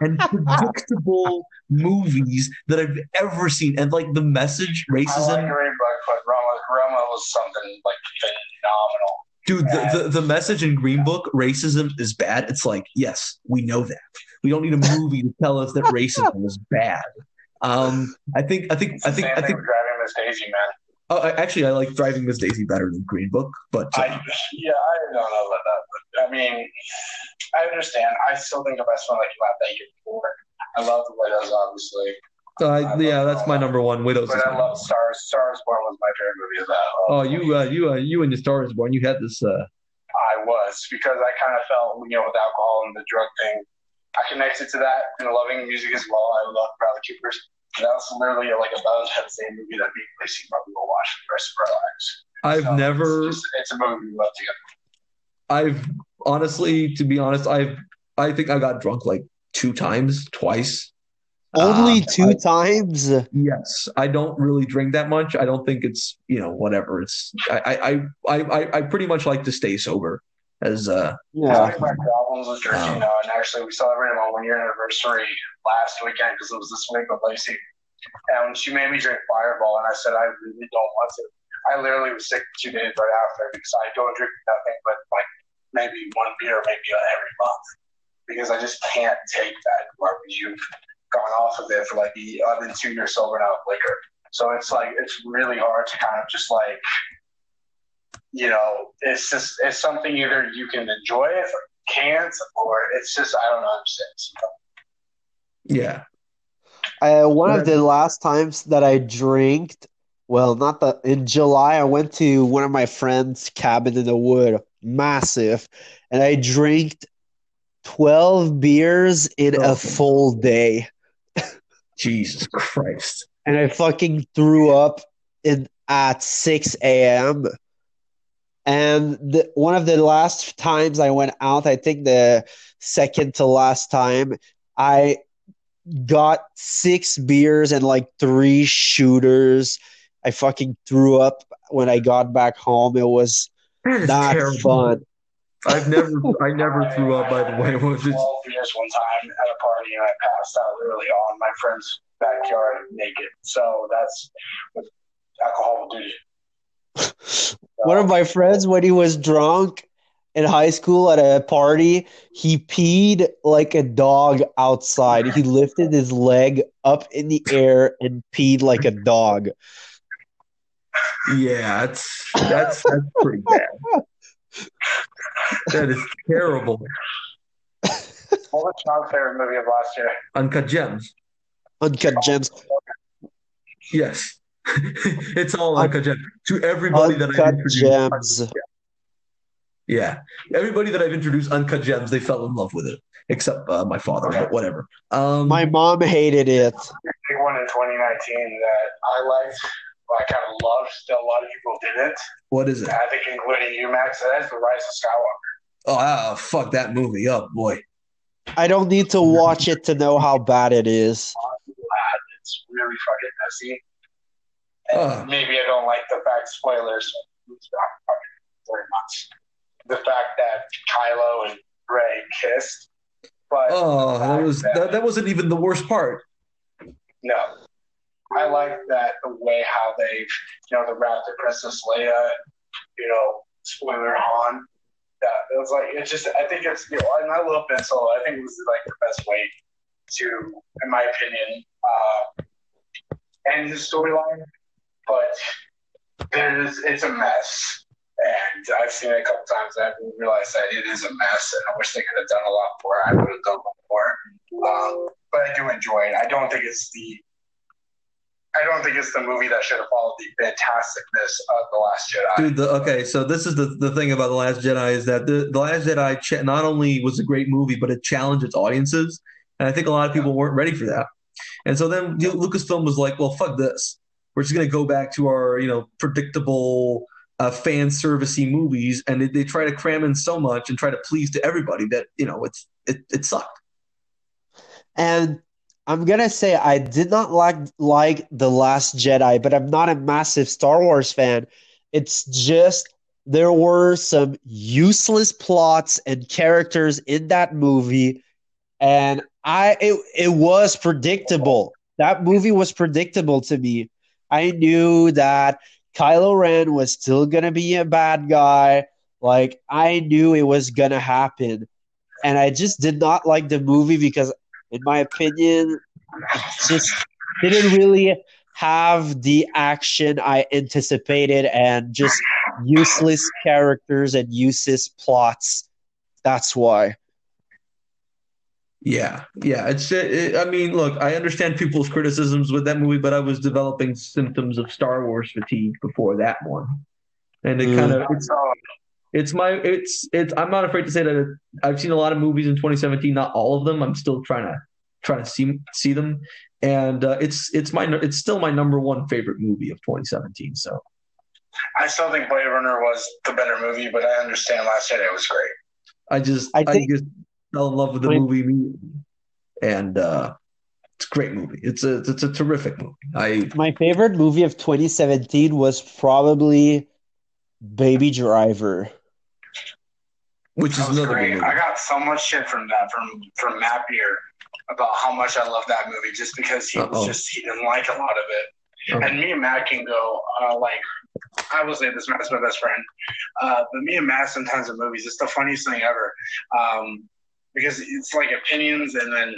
and [LAUGHS] predictable movies that I've ever seen. And like the message, racism. I like racism, Green Book, but Roma, Roma was something like phenomenal. Dude, the, the, the message in Green Book, racism is bad. It's like, yes, we know that. We don't need a movie to tell us that [LAUGHS] racism is bad. Um, I think, I think, It's I think, I think. driving Miss Daisy, man. Oh, I, actually, I like Driving Miss Daisy better than Green Book, but uh, I yeah, I don't know about that, but I mean, I understand. I still think the best one that came have that year before. I love the Widows, obviously, uh, yeah, that's my number one. Widows. but I love. Stars. Stars Born was my favorite movie of that. Oh, you, uh, you, uh, you and the Star is Born. You had this. Uh, I was because I kind of felt, you know, with alcohol and the drug thing, I connected to that and loving music as well. I love Bradley Cooper's. And that was literally like a Valentine's same movie that me and Lacey probably will watch for the rest of our lives. I've So never. It's, just, it's a movie we love together. I've honestly, to be honest, I've. I think I got drunk like two times, twice. Only Um, two I- times. Yes, I don't really drink that much. I don't think it's you know whatever. It's I I I I, I pretty much like to stay sober. as uh, Yeah. of my problems with drinking now, and actually we celebrated my one year anniversary last weekend because it was this week with Lacey. And she made me drink Fireball, and I said I really don't want to. I literally was sick two days right after because I don't drink nothing but like maybe one beer, maybe every month, because I just can't take that garbage. You've gone off of it for like the, I've two years sober now liquor, so it's like it's really hard to kind of just like you know, it's just it's something either you can enjoy it or can't, or it's just I don't understand. yeah. Uh, one of the last times that I drank, well, not the in July, I went to one of my friends' cabin in the wood, massive, and I drank 12 beers in Oh. a full day. Jesus Christ. And I fucking threw up in at 6 a.m. And the, one of the last times I went out, I think the second to last time, I got six beers and like three shooters. I fucking threw up when I got back home. It was not terrible. fun. I've never I never threw up by the way. It was just one time at a party, and I passed out literally on my friend's backyard naked. So that's what alcohol will do to you. [LAUGHS] One of my friends, when he was drunk in high school at a party, he peed like a dog outside. He lifted his leg up in the air and peed like a dog. yeah, that's that's that's pretty bad. [LAUGHS] [LAUGHS] That is terrible. What was your favorite movie of last year? Uncut gems. Uncut gems. Yes. [LAUGHS] it's all uncut gems. To everybody that I've introduced. gems. Yeah. Everybody that I've introduced uncut gems, they fell in love with it. Except uh, my father, but whatever. Um My mom hated it. Big one in 2019 that I liked, well, I kind of loved. Still, a lot of people didn't. What is it? I think including you, Max. That's The Rise of Skywalker. Oh ah, fuck that movie. Oh boy. I don't need to watch it to know how bad it is. [LAUGHS] It's really fucking messy. And Ugh. maybe I don't like the fact spoilers. It's not fucking very much. The fact that Kylo and Rey kissed, but Oh, that was that, that wasn't even the worst part. no. I like that the way how they've, you know, the Raptor Princess Leia, you know, spoiler Han. That it was like it's just I think it's you know and I love Ben Solo. I think it was like the best way to, in my opinion, uh, end his storyline. But there's it's a mess, and I've seen it a couple times. I've realized that it is a mess, and I wish they could have done a lot more. I would have done more, um, but I do enjoy it. I don't think it's the I don't think it's the movie that should have followed the fantasticness of The Last Jedi. Dude, the, okay, so this is the, the thing about The Last Jedi is that the, the Last Jedi ch- not only was a great movie, but it challenged its audiences. And I think a lot of people weren't ready for that. And so then you know, Lucasfilm was like, well, fuck this. We're just going to go back to our, you know, predictable uh, fan servicey movies. And they, they try to cram in so much and try to please to everybody that, you know, it's it, it sucked. And I'm gonna say I did not like like The Last Jedi, but I'm not a massive Star Wars fan. It's just there were some useless plots and characters in that movie, and I it, it was predictable. That movie was predictable to me. I knew that Kylo Ren was still gonna be a bad guy. Like I knew it was gonna happen. And I just did not like the movie because in my opinion, just didn't really have the action I anticipated and just useless characters and useless plots. That's why. Yeah, yeah. It's. It, I mean, look, I understand people's criticisms with that movie, but I was developing symptoms of Star Wars fatigue before that one, and it Mm. kind of it's it's my it's it's. I'm not afraid to say that I've seen a lot of movies in 2017. Not all of them. I'm still trying to trying to see see them, and uh, it's it's my it's still my number one favorite movie of 2017. So I still think Blade Runner was the better movie, but I understand Last Jedi was great. I just I I, just fell in love with the Wait. movie and uh, it's a great movie. It's a it's a terrific movie. I My favorite movie of 2017 was probably Baby Driver. Which is another great. movie. I got so much shit from that from from Matt Beer about how much I love that movie just because he Uh-oh. was just he didn't like a lot of it. Oh. And me and Matt can go uh, like I will say this Matt's my best friend. Uh, but me and Matt sometimes in movies, it's the funniest thing ever. Um, because it's like opinions and then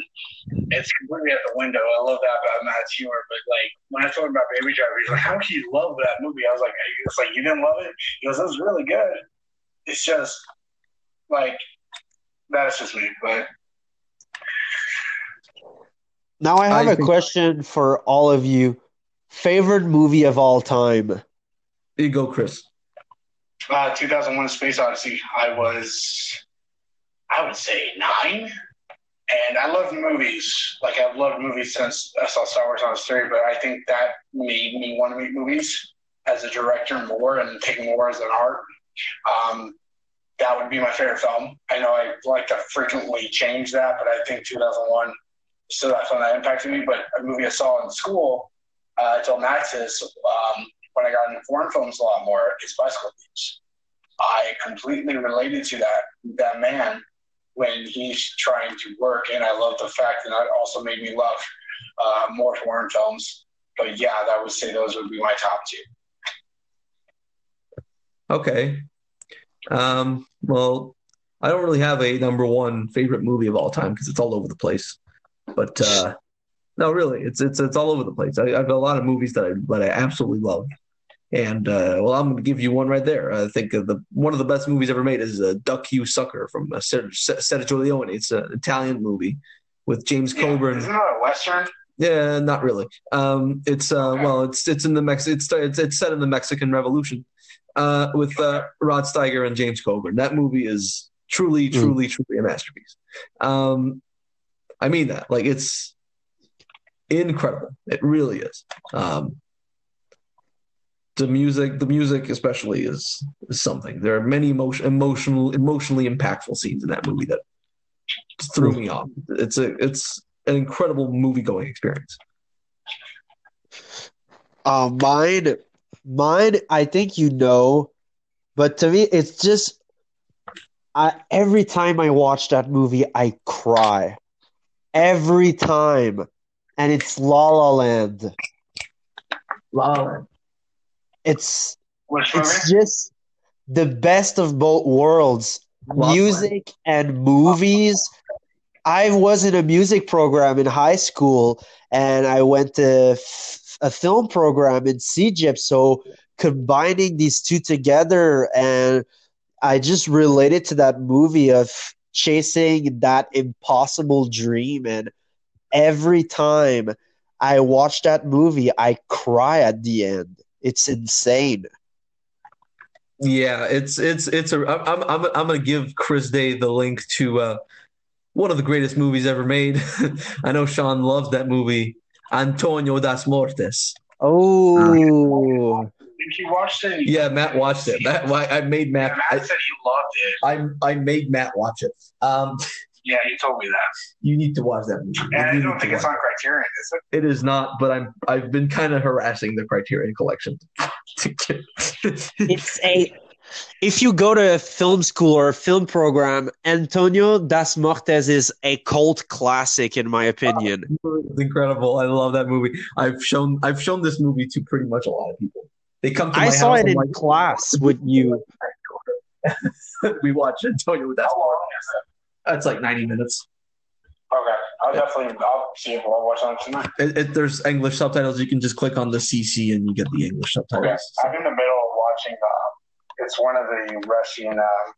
it's completely out the window. I love that about Matt's humor. But like when I told him about Baby Driver, he's like, How can you love that movie? I was like, It's like you didn't love it? He goes, That was really good. It's just like that's just me. But Now I have I a think- question for all of you. Favorite movie of all time? You go, Chris. uh, 2001: Space Odyssey, I was, I would say nine, and I love movies. Like I've loved movies since I saw Star Wars on three. But I think that made me want to make movies as a director more and take more as an art. Um, that would be my favorite film. I know I like to frequently change that, but I think 2001 still that film that impacted me. But a movie I saw in school, uh, I told Max this um, when I got into foreign films a lot more is Bicycle Thieves. I completely related to that that man when he's trying to work, and I love the fact that that also made me love uh, more foreign films. But yeah, I would say those would be my top two. Okay. Um, well, I don't really have a number one favorite movie of all time because it's all over the place. But uh, no, really, it's it's it's all over the place. I, I have a lot of movies that I that I absolutely love, and uh, well, I'm going to give you one right there. I think the one of the best movies ever made is uh, Duck You Sucker from uh, Ser- Ser- Sergio Leone. It's an Italian movie with James Yeah, Coburn. Isn't that a western? Yeah, not really. Um, it's uh, well, it's it's in the Mex. It's it's it's set in the Mexican Revolution, uh, with uh, Rod Steiger and James Coburn. That movie is truly, Mm. truly, truly a masterpiece. Um, I mean that. Like it's incredible. It really is. Um, the music, the music especially is, is something. There are many emotion, emotional, emotionally impactful scenes in that movie that threw me off. It's a it's an incredible movie going experience. Uh, mine, mine. I think you know, but to me, it's just. I every time I watch that movie, I cry. Every time, and it's La La Land. La La Land. It's it's just the best of both worlds La music and movies i was in a music program in high school and i went to f- a film program in CEGEP so combining these two together and i just related to that movie of chasing that impossible dream and every time i watch that movie i cry at the end it's insane Yeah, it's it's it's a. I'm I'm I'm gonna give Chris Day the link to uh, one of the greatest movies ever made. [LAUGHS] I know Shawn loves that movie, Antonio das Mortes. oh Think you watched it? Yeah, Matt watched it. Matt, I made Yeah, Matt. Matt said he loved it. I I made Matt watch it. Um, Yeah, he told me that. you need to watch that movie. And I don't think it's on Criterion, is it? it. It is not, but I'm I've been kind of harassing the Criterion Collection to [LAUGHS] get. it's a if you go to a film school or a film program antonio das mortes is a cult classic in my opinion [LAUGHS] It's incredible. I love that movie. I've shown I've shown this movie to pretty much a lot of people. They come to my i saw house it in like, class with you [LAUGHS] we watch Antonio that's How long is that's like 90 minutes. Okay, I'll definitely I'll see if I'll watch it tonight. It, it, there's English subtitles. You can just click on the CC and you get the English Okay, subtitles. I'm in the middle of watching. Uh, it's one of the Russian. Um,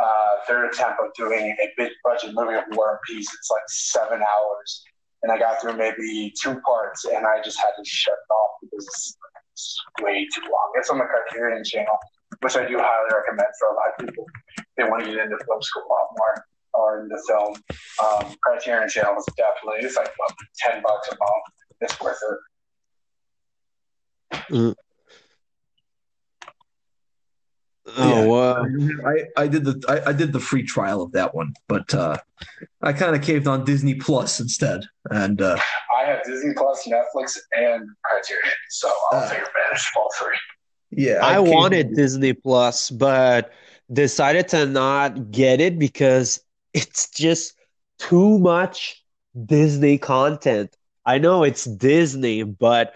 uh, their attempt of doing a big budget movie of War and Peace. It's like seven hours, and I got through maybe two parts, and I just had to shut it off because it's, way too long. It's on the Criterion channel, which I do highly recommend for a lot of people. They want to get into film school a lot more or into film. Um, Criterion channel is definitely it's like what, ten bucks a month. It's worth it. Oh uh, I, I did the I, I did the free trial of that one, but uh, I kind of caved on Disney Plus instead. And uh, I have Disney Plus, Netflix, and Criterion, so I'll Uh, take advantage of all three. yeah, i caved- wanted disney plus but decided to not get it because it's just too much Disney content. I know it's Disney, but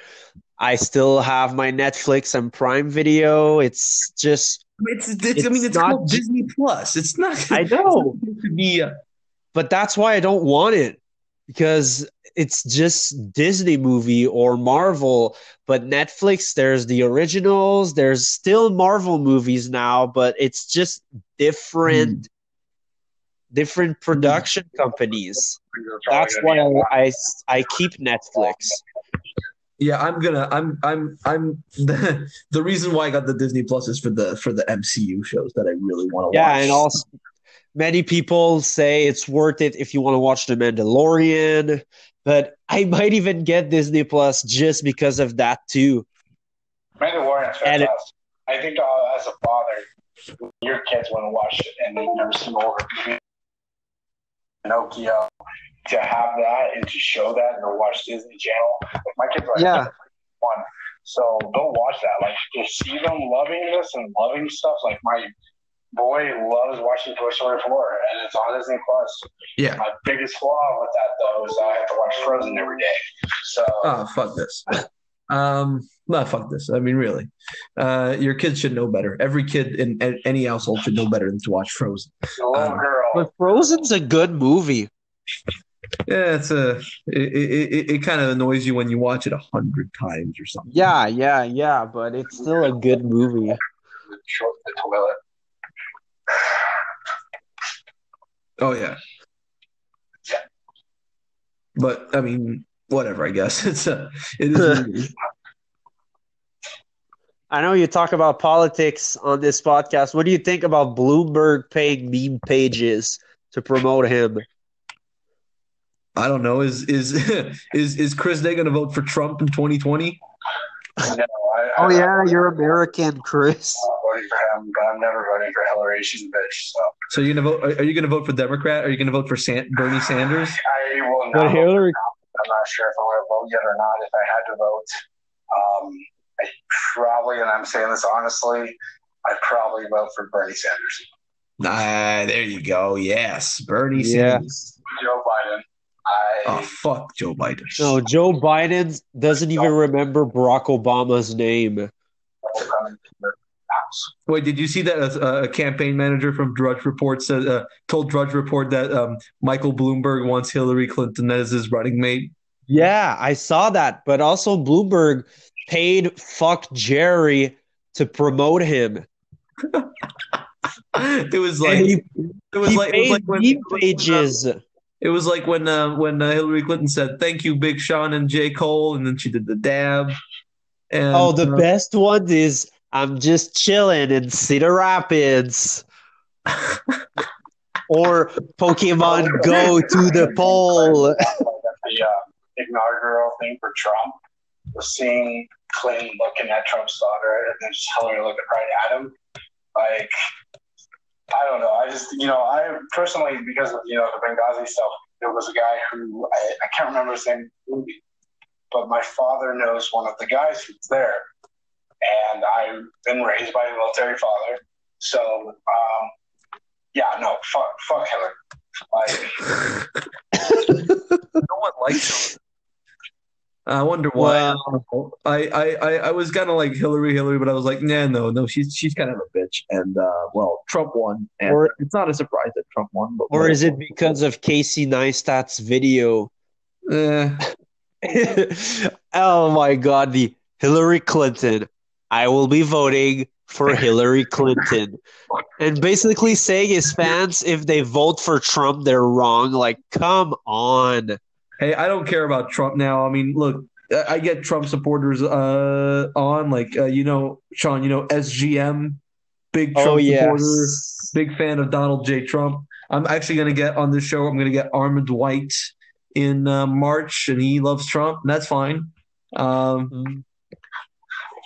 I still have my Netflix and Prime Video. It's just It's, it's, I mean, It's it's not called Disney Plus. It's not. I know. Could be. But that's why I don't want it because it's just Disney movie or Marvel. But Netflix, there's the originals, there's still Marvel movies now, but it's just different, hmm. different hmm. production companies. That's why I, I, I keep Netflix. Yeah, I'm gonna. I'm. I'm. I'm. [LAUGHS] The, the reason why I got the Disney Plus is for the for the MCU shows that I really want to Yeah, watch. Yeah, and also many people say it's worth it if you want to watch The Mandalorian, but I might even get Disney Plus just because of that too. Mandalorian's And it- fantastic. I think uh, as a father, your kids want to watch it and they've never seen older Pinocchio to have that and to show that and to watch Disney Channel. Like my kids are like Yeah. one. So don't watch that. Like to see them loving this and loving stuff. Like my boy loves watching Toy Story 4 and it's on Disney Plus. yeah. My biggest flaw with that though is I have to watch Frozen every day. So Oh fuck this. Um. No, fuck this. I mean, really. Uh, your kids should know better. Every kid in a- any household should know better than to watch Frozen. the Um, But Frozen's a good movie. Yeah, it's a. It, it, it, kind of annoys you when you watch it a hundred times or something. Yeah, yeah, yeah, but it's still a good movie. short [SIGHS] the toilet. Oh yeah. But I mean, whatever. I guess [LAUGHS] it's a. It is. what it is. I know you talk about politics on this podcast. What do you think about Bloomberg paying meme pages to promote him? I don't know. Is is [LAUGHS] is is Chris Day going to vote for Trump in 2020? No, I, Oh I, yeah, you're American, Chris. I'm not voting for him, but I'm never voting for Hillary. She's a bitch. So So you're gonna vote? Are are you gonna vote for Democrat? Are you gonna vote for San, Bernie Sanders? I will not. But Hillary, I'm not sure if I'm going to vote yet or not. If I had to vote, um, I probably, and I'm saying this honestly, I'd probably vote for Bernie Sanders. Ah, there you go. Yes, Bernie Yeah. Sanders. Joe Biden. I Oh fuck, Joe Biden. no, Joe Biden doesn't even remember Barack Obama's name. will come into the house. Wait, did you see that a, a campaign manager from Drudge Report said uh, told Drudge Report that um, Michael Bloomberg wants Hillary Clinton as his running mate? Yeah, I saw that, but also Bloomberg paid FuckJerry to promote him. [LAUGHS] it was like he, it was he like it was like when, meme it was when, uh, pages. It was like when uh, when uh, Hillary Clinton said, "Thank you, Big Sean and J. Cole," and then she did the dab. And, Oh, the uh, best one is I'm just chilling in Cedar Rapids. [LAUGHS] or Pokemon Go to the pole. [LAUGHS] the uh, inaugural thing for Trump was seeing Clinton looking at Trump's daughter and then just Hillary looking right at him. Like, I don't know. I just, you know, I personally, because of, you know, the Benghazi stuff, there was a guy who, I, I can't remember his name, but my father knows one of the guys who's there. And I've been raised by a military father. So, um, yeah, no, fuck, fuck Hillary. Like, [LAUGHS] no one likes him. I wonder why. I, I, I, I was kind of like Hillary, Hillary, but I was like, nah, no, no, she's she's kind of a bitch. And uh, well, Trump won, and Or- it's not a surprise that Trump won. But Or is it because of Casey Neistat's video? Eh, [LAUGHS] oh my god, the Hillary Clinton. I will be voting for Hillary Clinton. And basically saying his fans, if they vote for Trump, they're wrong. Like, come on. Hey, I don't care about Trump now. I mean, look, I get Trump supporters uh, on, like uh, you know, Shawn, you know, SGM, big Trump oh, supporter. big fan of Donald J. Trump. I'm actually going to get on this show. I'm going to get Armond White in uh, March, and he loves Trump, and that's fine. Um, Mm.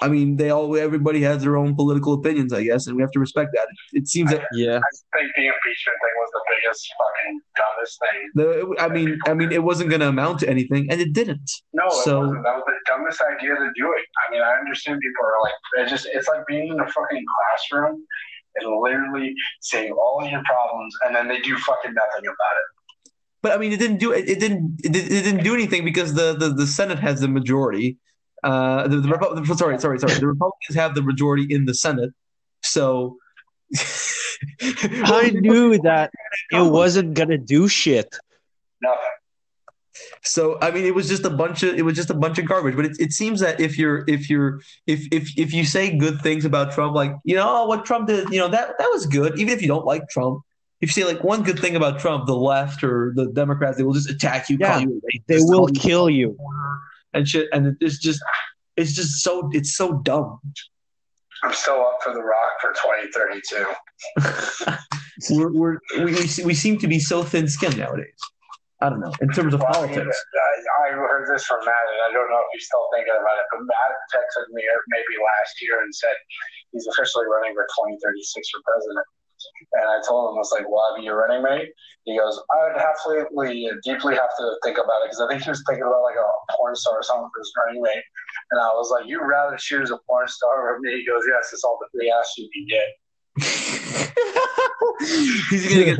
I mean, they all everybody has their own political opinions, I guess, and we have to respect that. It, it seems that Yeah. I think the impeachment thing was the biggest fucking dumbest thing. the, I mean, I mean, it wasn't going to amount to anything, and it didn't. No, So- it wasn't. That was the dumbest idea to do it. I mean, I understand people are like, it just, it's like being in a fucking classroom and literally saying all of your problems, and then they do fucking nothing about it. But I mean, it didn't do it. It didn't. It, it didn't do anything because the the, the Senate has the majority. Uh, the, the Repu- the- sorry, sorry, sorry. The Republicans have the majority in the Senate, so. [LAUGHS] I knew that it wasn't gonna do shit. Nothing. So I mean, it was just a bunch of it was just a bunch of garbage. But it, it seems that if you're if you're if if if you say good things about Trump, like you know oh, what Trump did, you know that that was good. Even if you don't like Trump, if you say like one good thing about Trump, the left or the Democrats, they will just attack you, Yeah, call you a They will call you kill you. And shit. And it's just it's just so it's so dumb. I'm still up for The Rock for 2032. [LAUGHS] we're, we're we, we we seem to be so thin-skinned nowadays. I don't know in terms of Well, politics. I, I heard this from Matt, and I don't know if he's still thinking about it, but Matt texted me uh, maybe last year and said he's officially running for 2036 for president. And I told him, I was like, will I be your running mate? He goes, I would definitely, deeply have to think about it because I think he was thinking about like a porn star or something for his running mate. And I was like, you'd rather choose a porn star or me? He goes, yes, it's all the free ass you can get. [LAUGHS] He's gonna get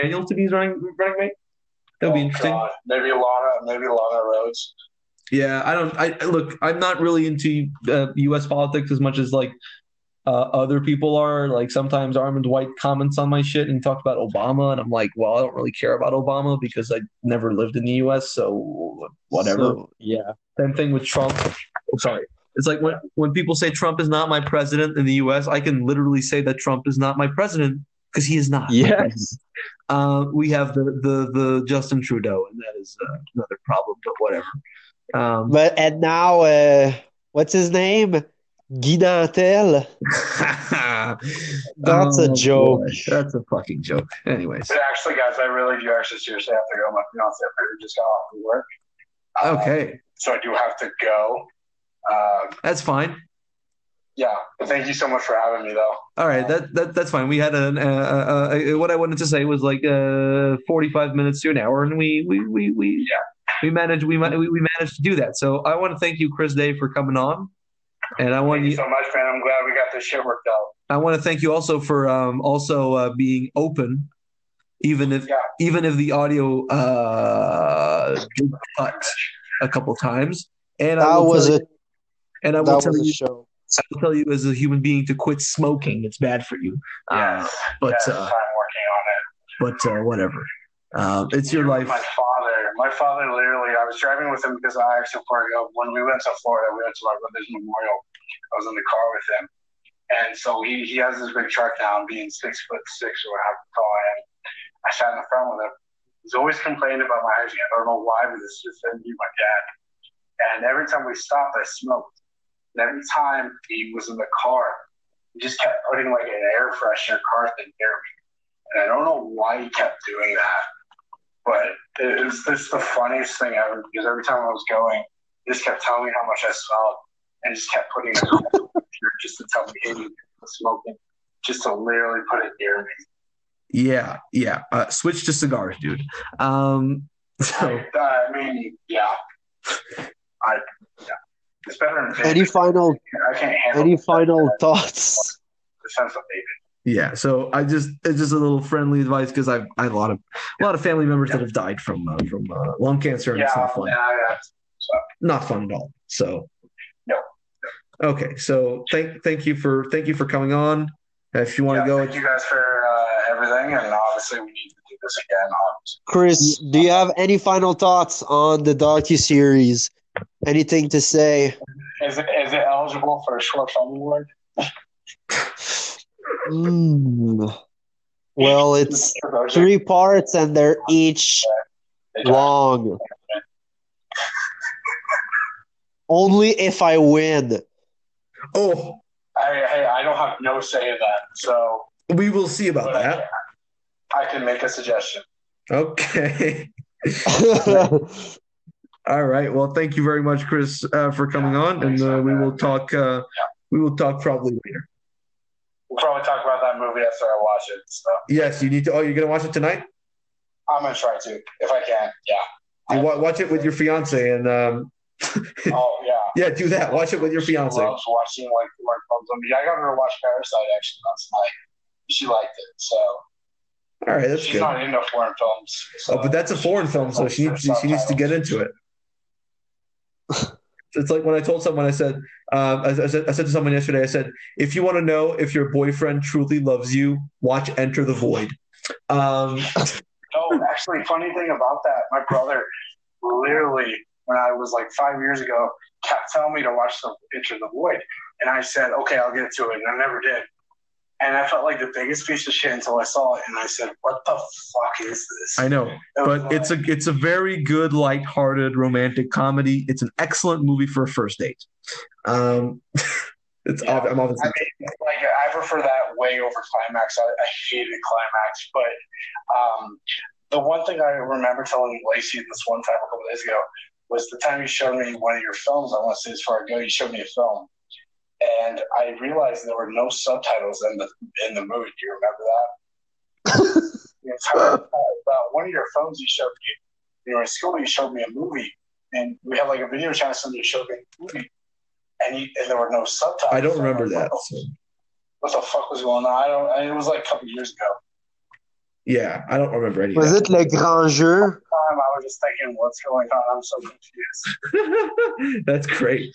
Daniels to be his running running mate. That would be Oh, interesting. God. Maybe Lana, maybe Lana Rhoades. Yeah, I don't. I I- look. I'm not really into uh, U.S. politics as much as like uh, other people are. Like sometimes Armond White comments on my shit and talks about Obama, and I'm like, well, I don't really care about Obama because I never lived in the U.S. So whatever. So, yeah. Same thing with Trump. I'm sorry. It's like when when people say Trump is not my president in the U.S., I can literally say that Trump is not my president because he is not. Yes. [LAUGHS] Uh, we have the, the the Justin Trudeau, and that is uh, another problem. But whatever. Um, But and now, uh, what's his name? Guy Dantel. [LAUGHS] That's a Oh, joke. boy. That's a fucking joke. Anyways, But actually, guys, I really do actually seriously have to go. My fiance just got off from work. Uh, okay, so I do have to go. Um, that's fine. yeah, but thank you so much for having me, though. All right, that, that that's fine. We had an uh, uh, uh, what I wanted to say was like uh, forty five minutes to an hour, and we we we we Yeah. we managed we we we managed to do that. So I want to thank you, Chris Day, for coming on, and I want Thank you you so much, man. I'm glad we got this shit worked out. I want to thank you also for um, also uh, being open, even if Yeah. even if the audio uh, did cut a couple times. And I That will was tell a you, and I will that tell you, show. I will tell you as a human being to quit smoking. It's bad for you. Uh, Yes, but yes, uh, I'm working on it. but uh, whatever. Um, it's your life. My father, literally, I was driving with him because I actually, when we went to Florida, we went to my brother's memorial. I was in the car with him. And so he, he has this big truck now, and being six foot six or however tall I am. I sat in the front with him. He's always complaining about my hygiene. I don't know why, but this just didn't be my dad. And every time we stopped, I smoked. And every time he was in the car, he just kept putting like an air freshener car thing near me. And I don't know why he kept doing that. But it was this the funniest thing ever because every time I was going, he just kept telling me how much I smelled and just kept putting it here [LAUGHS] just to tell me, hey, you smoking, just to literally put it near me. Yeah, yeah. Uh, switch to cigars, dude. Um, [LAUGHS] so I, I mean, yeah. I, yeah. It's better than Any final I can't handle any final [LAUGHS] thoughts? The sense of vaping. Yeah, so I just it's just a little friendly advice because I've I have a lot of a lot of family members that have died from uh, from uh, lung cancer and Yeah, it's not fun. yeah, yeah. not fun at all. So No. Okay, so thank thank you for thank you for coming on. If you want yeah, to go, Thank you guys for uh, everything, and obviously we need to do this again. Obviously. Chris, do you have any final thoughts on the docu series? Anything to say? Is it is it eligible for a short film award? [LAUGHS] Mm. Well, it's three parts and they're each long. Only if I win. oh, I, hey, I don't have no say in that, so we will see about that. I can make a suggestion. Okay. [LAUGHS] All right. Well, thank you very much, Chris, uh, for coming on, and uh, we will talk. Uh, we will talk probably later. We'll probably talk about that movie after I watch it. So Yes, you need to. Oh, you're gonna watch it tonight. I'm gonna try to if I can. Yeah. You wa- watch it with your fiance, and um, [LAUGHS] Oh yeah. yeah, do that. Watch it with your She fiance. loves watching like like films. I got her to watch Parasite actually last night. she liked it. So All right, that's she's good. not into foreign films. So Oh, but that's a foreign film, so she needs she needs to get into it. [LAUGHS] It's like when I told someone, I said, um, I, said, I said to someone yesterday, I said, if you want to know if your boyfriend truly loves you, watch Enter the Void. Um, [LAUGHS] Oh, actually, funny thing about that, my brother literally, when I was like five years ago, kept telling me to watch the Enter the Void, and I said, okay, I'll get to it, and I never did. And I felt like the biggest piece of shit until I saw it, and I said, "What the fuck is this?" I know, but it's a it's a very good, light-hearted, romantic comedy. It's an excellent movie for a first date. Um, [LAUGHS] it's Yeah. I'm obviously I mean, like I prefer that way over climax. I, I hated climax, but um, the one thing I remember telling Lacey this one time a couple days ago was the time you showed me one of your films. I want to say as far ago, you showed me a film, and I realized there were no subtitles in the in the movie. Do you remember that? [LAUGHS] the entire about one of your phones you showed me. You were in school. You showed me a movie, and we had like a video chat. So you showed me a movie, and, you, and there were no subtitles. I don't remember like, that. What the what the fuck was going on? I don't. I, it was like a couple years ago. yeah, I don't remember any. Was it Le Grand Jeu? Time I was just thinking, what's going on? I'm so confused. [LAUGHS] That's great.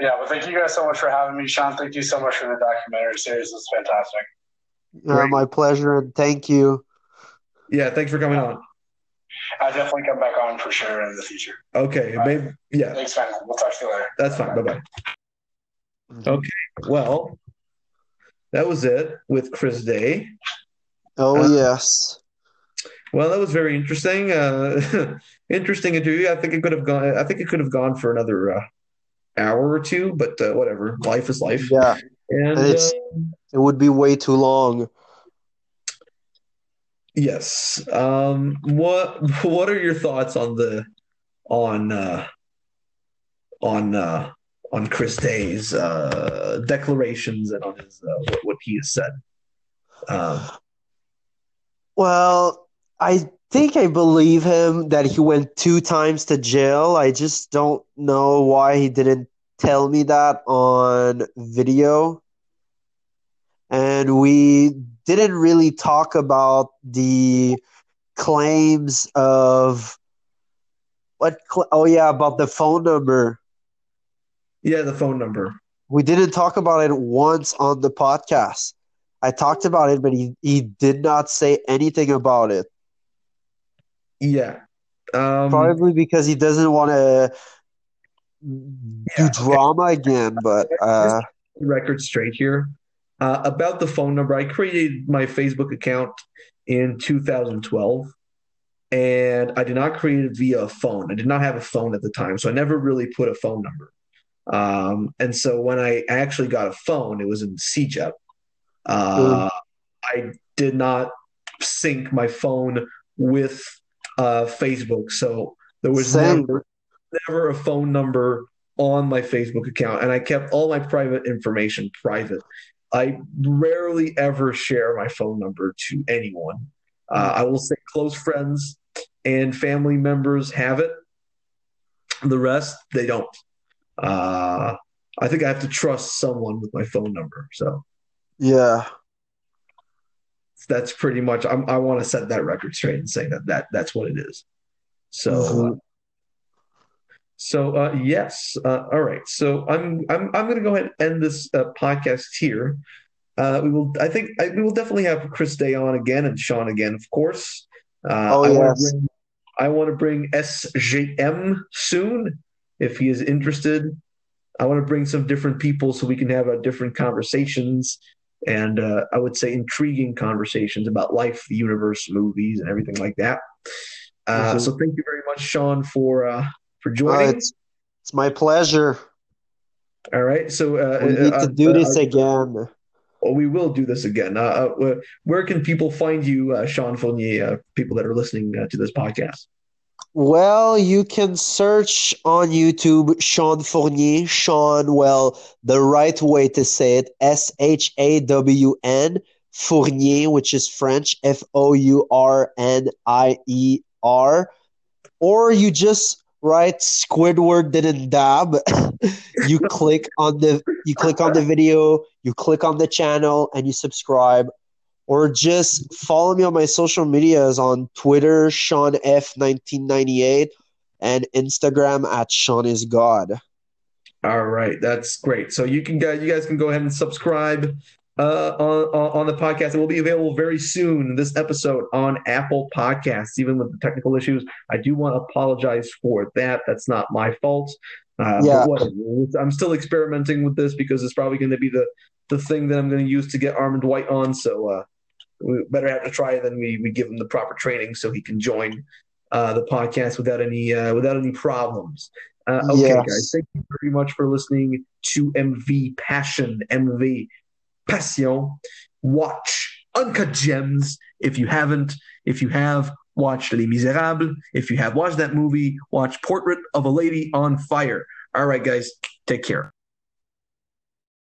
Yeah, but thank you guys so much for having me, Shawn. Thank you so much for the documentary series. It's fantastic. Yeah, my pleasure, and thank you. Yeah, thanks for coming on. I definitely come back on for sure in the future. Okay, maybe yeah, Thanks, man. We'll talk to you later. that's fine. Bye bye. Okay, well, that was it with Chris Day. Oh Uh, yes. Well, that was very interesting. Uh, [LAUGHS] interesting interview. I think it could have gone. I think it could have gone for another uh, hour or two, but uh, whatever. Life is life. Yeah, And And it's- uh, it would be way too long. yes. Um, what What are your thoughts on the on uh, on uh, on Chris Day's uh, declarations and on his uh, what, what he has said? Um, Well, I think I believe him that he went two times to jail. I just don't know why he didn't tell me that on video. And we didn't really talk about the claims of what? Cl- oh, yeah, about the phone number. yeah, the phone number. We didn't talk about it once on the podcast. I talked about it, but he, he did not say anything about it. Yeah. Um, Probably because he doesn't want to do drama again. But uh, record straight here. Uh, about the phone number, I created my Facebook account in 2012, and I did not create it via a phone. I did not have a phone at the time, so I never really put a phone number. Um, and so when I actually got a phone, it was in CEGEP. Uh, I did not sync my phone with uh, Facebook, so there was never never a phone number on my Facebook account, and I kept all my private information private. I rarely ever share my phone number to anyone. Uh, I will say close friends and family members have it. The rest, they don't. Uh, I think I have to trust someone with my phone number. So Yeah. That's pretty much. I'm, I want to set that record straight and say that, that that's what it is. So. Mhm. So uh, yes, uh, all right. So I'm I'm I'm going to go ahead and end this uh, podcast here. Uh, we will. I think I, we will definitely have Chris Day on again and Shawn again, of course. Uh, Oh, yes. bring- I want to bring SJM soon if he is interested. I want to bring some different people so we can have uh, different conversations and uh, I would say intriguing conversations about life, the universe, movies, and everything like that. Uh, Mhm. So thank you very much, Shawn, for uh, for joining. it's, it's my pleasure. All right. So uh, We need uh, to do uh, this again. well, we will do this again. Uh, uh, where- can people find you, uh, Shawn Fournier? Uh, people that are listening uh, to this podcast. Well, you can search on YouTube Shawn Fournier. Shawn, well, the right way to say it, S H A W N Fournier, which is French, F O U R N I E R. Or you just right? Squidward didn't dab. [LAUGHS] you click on the you click on the video, you click on the channel, and you subscribe. Or just follow me on my social medias on Twitter, Shawn F nineteen ninety eight, and Instagram at Shawn is God. All right, that's great. So you can guys, you guys can go ahead and subscribe uh, on on the podcast. It will be available very soon. This episode on Apple Podcasts. Even with the technical issues, I do want to apologize for that. That's not my fault. Uh, Yeah. whatever. I'm still experimenting with this because it's probably going to be the the thing that I'm going to use to get Armond White on. So uh, we better have to try it. Then we we give him the proper training so he can join uh, the podcast without any uh, without any problems. Uh, okay, Yes. guys, thank you very much for listening to MV Passion, MV Passion. Watch Uncut Gems if you haven't. If you have, watch Les Miserables. If you have watched that movie, watch Portrait of a Lady on Fire. All right, guys, take care.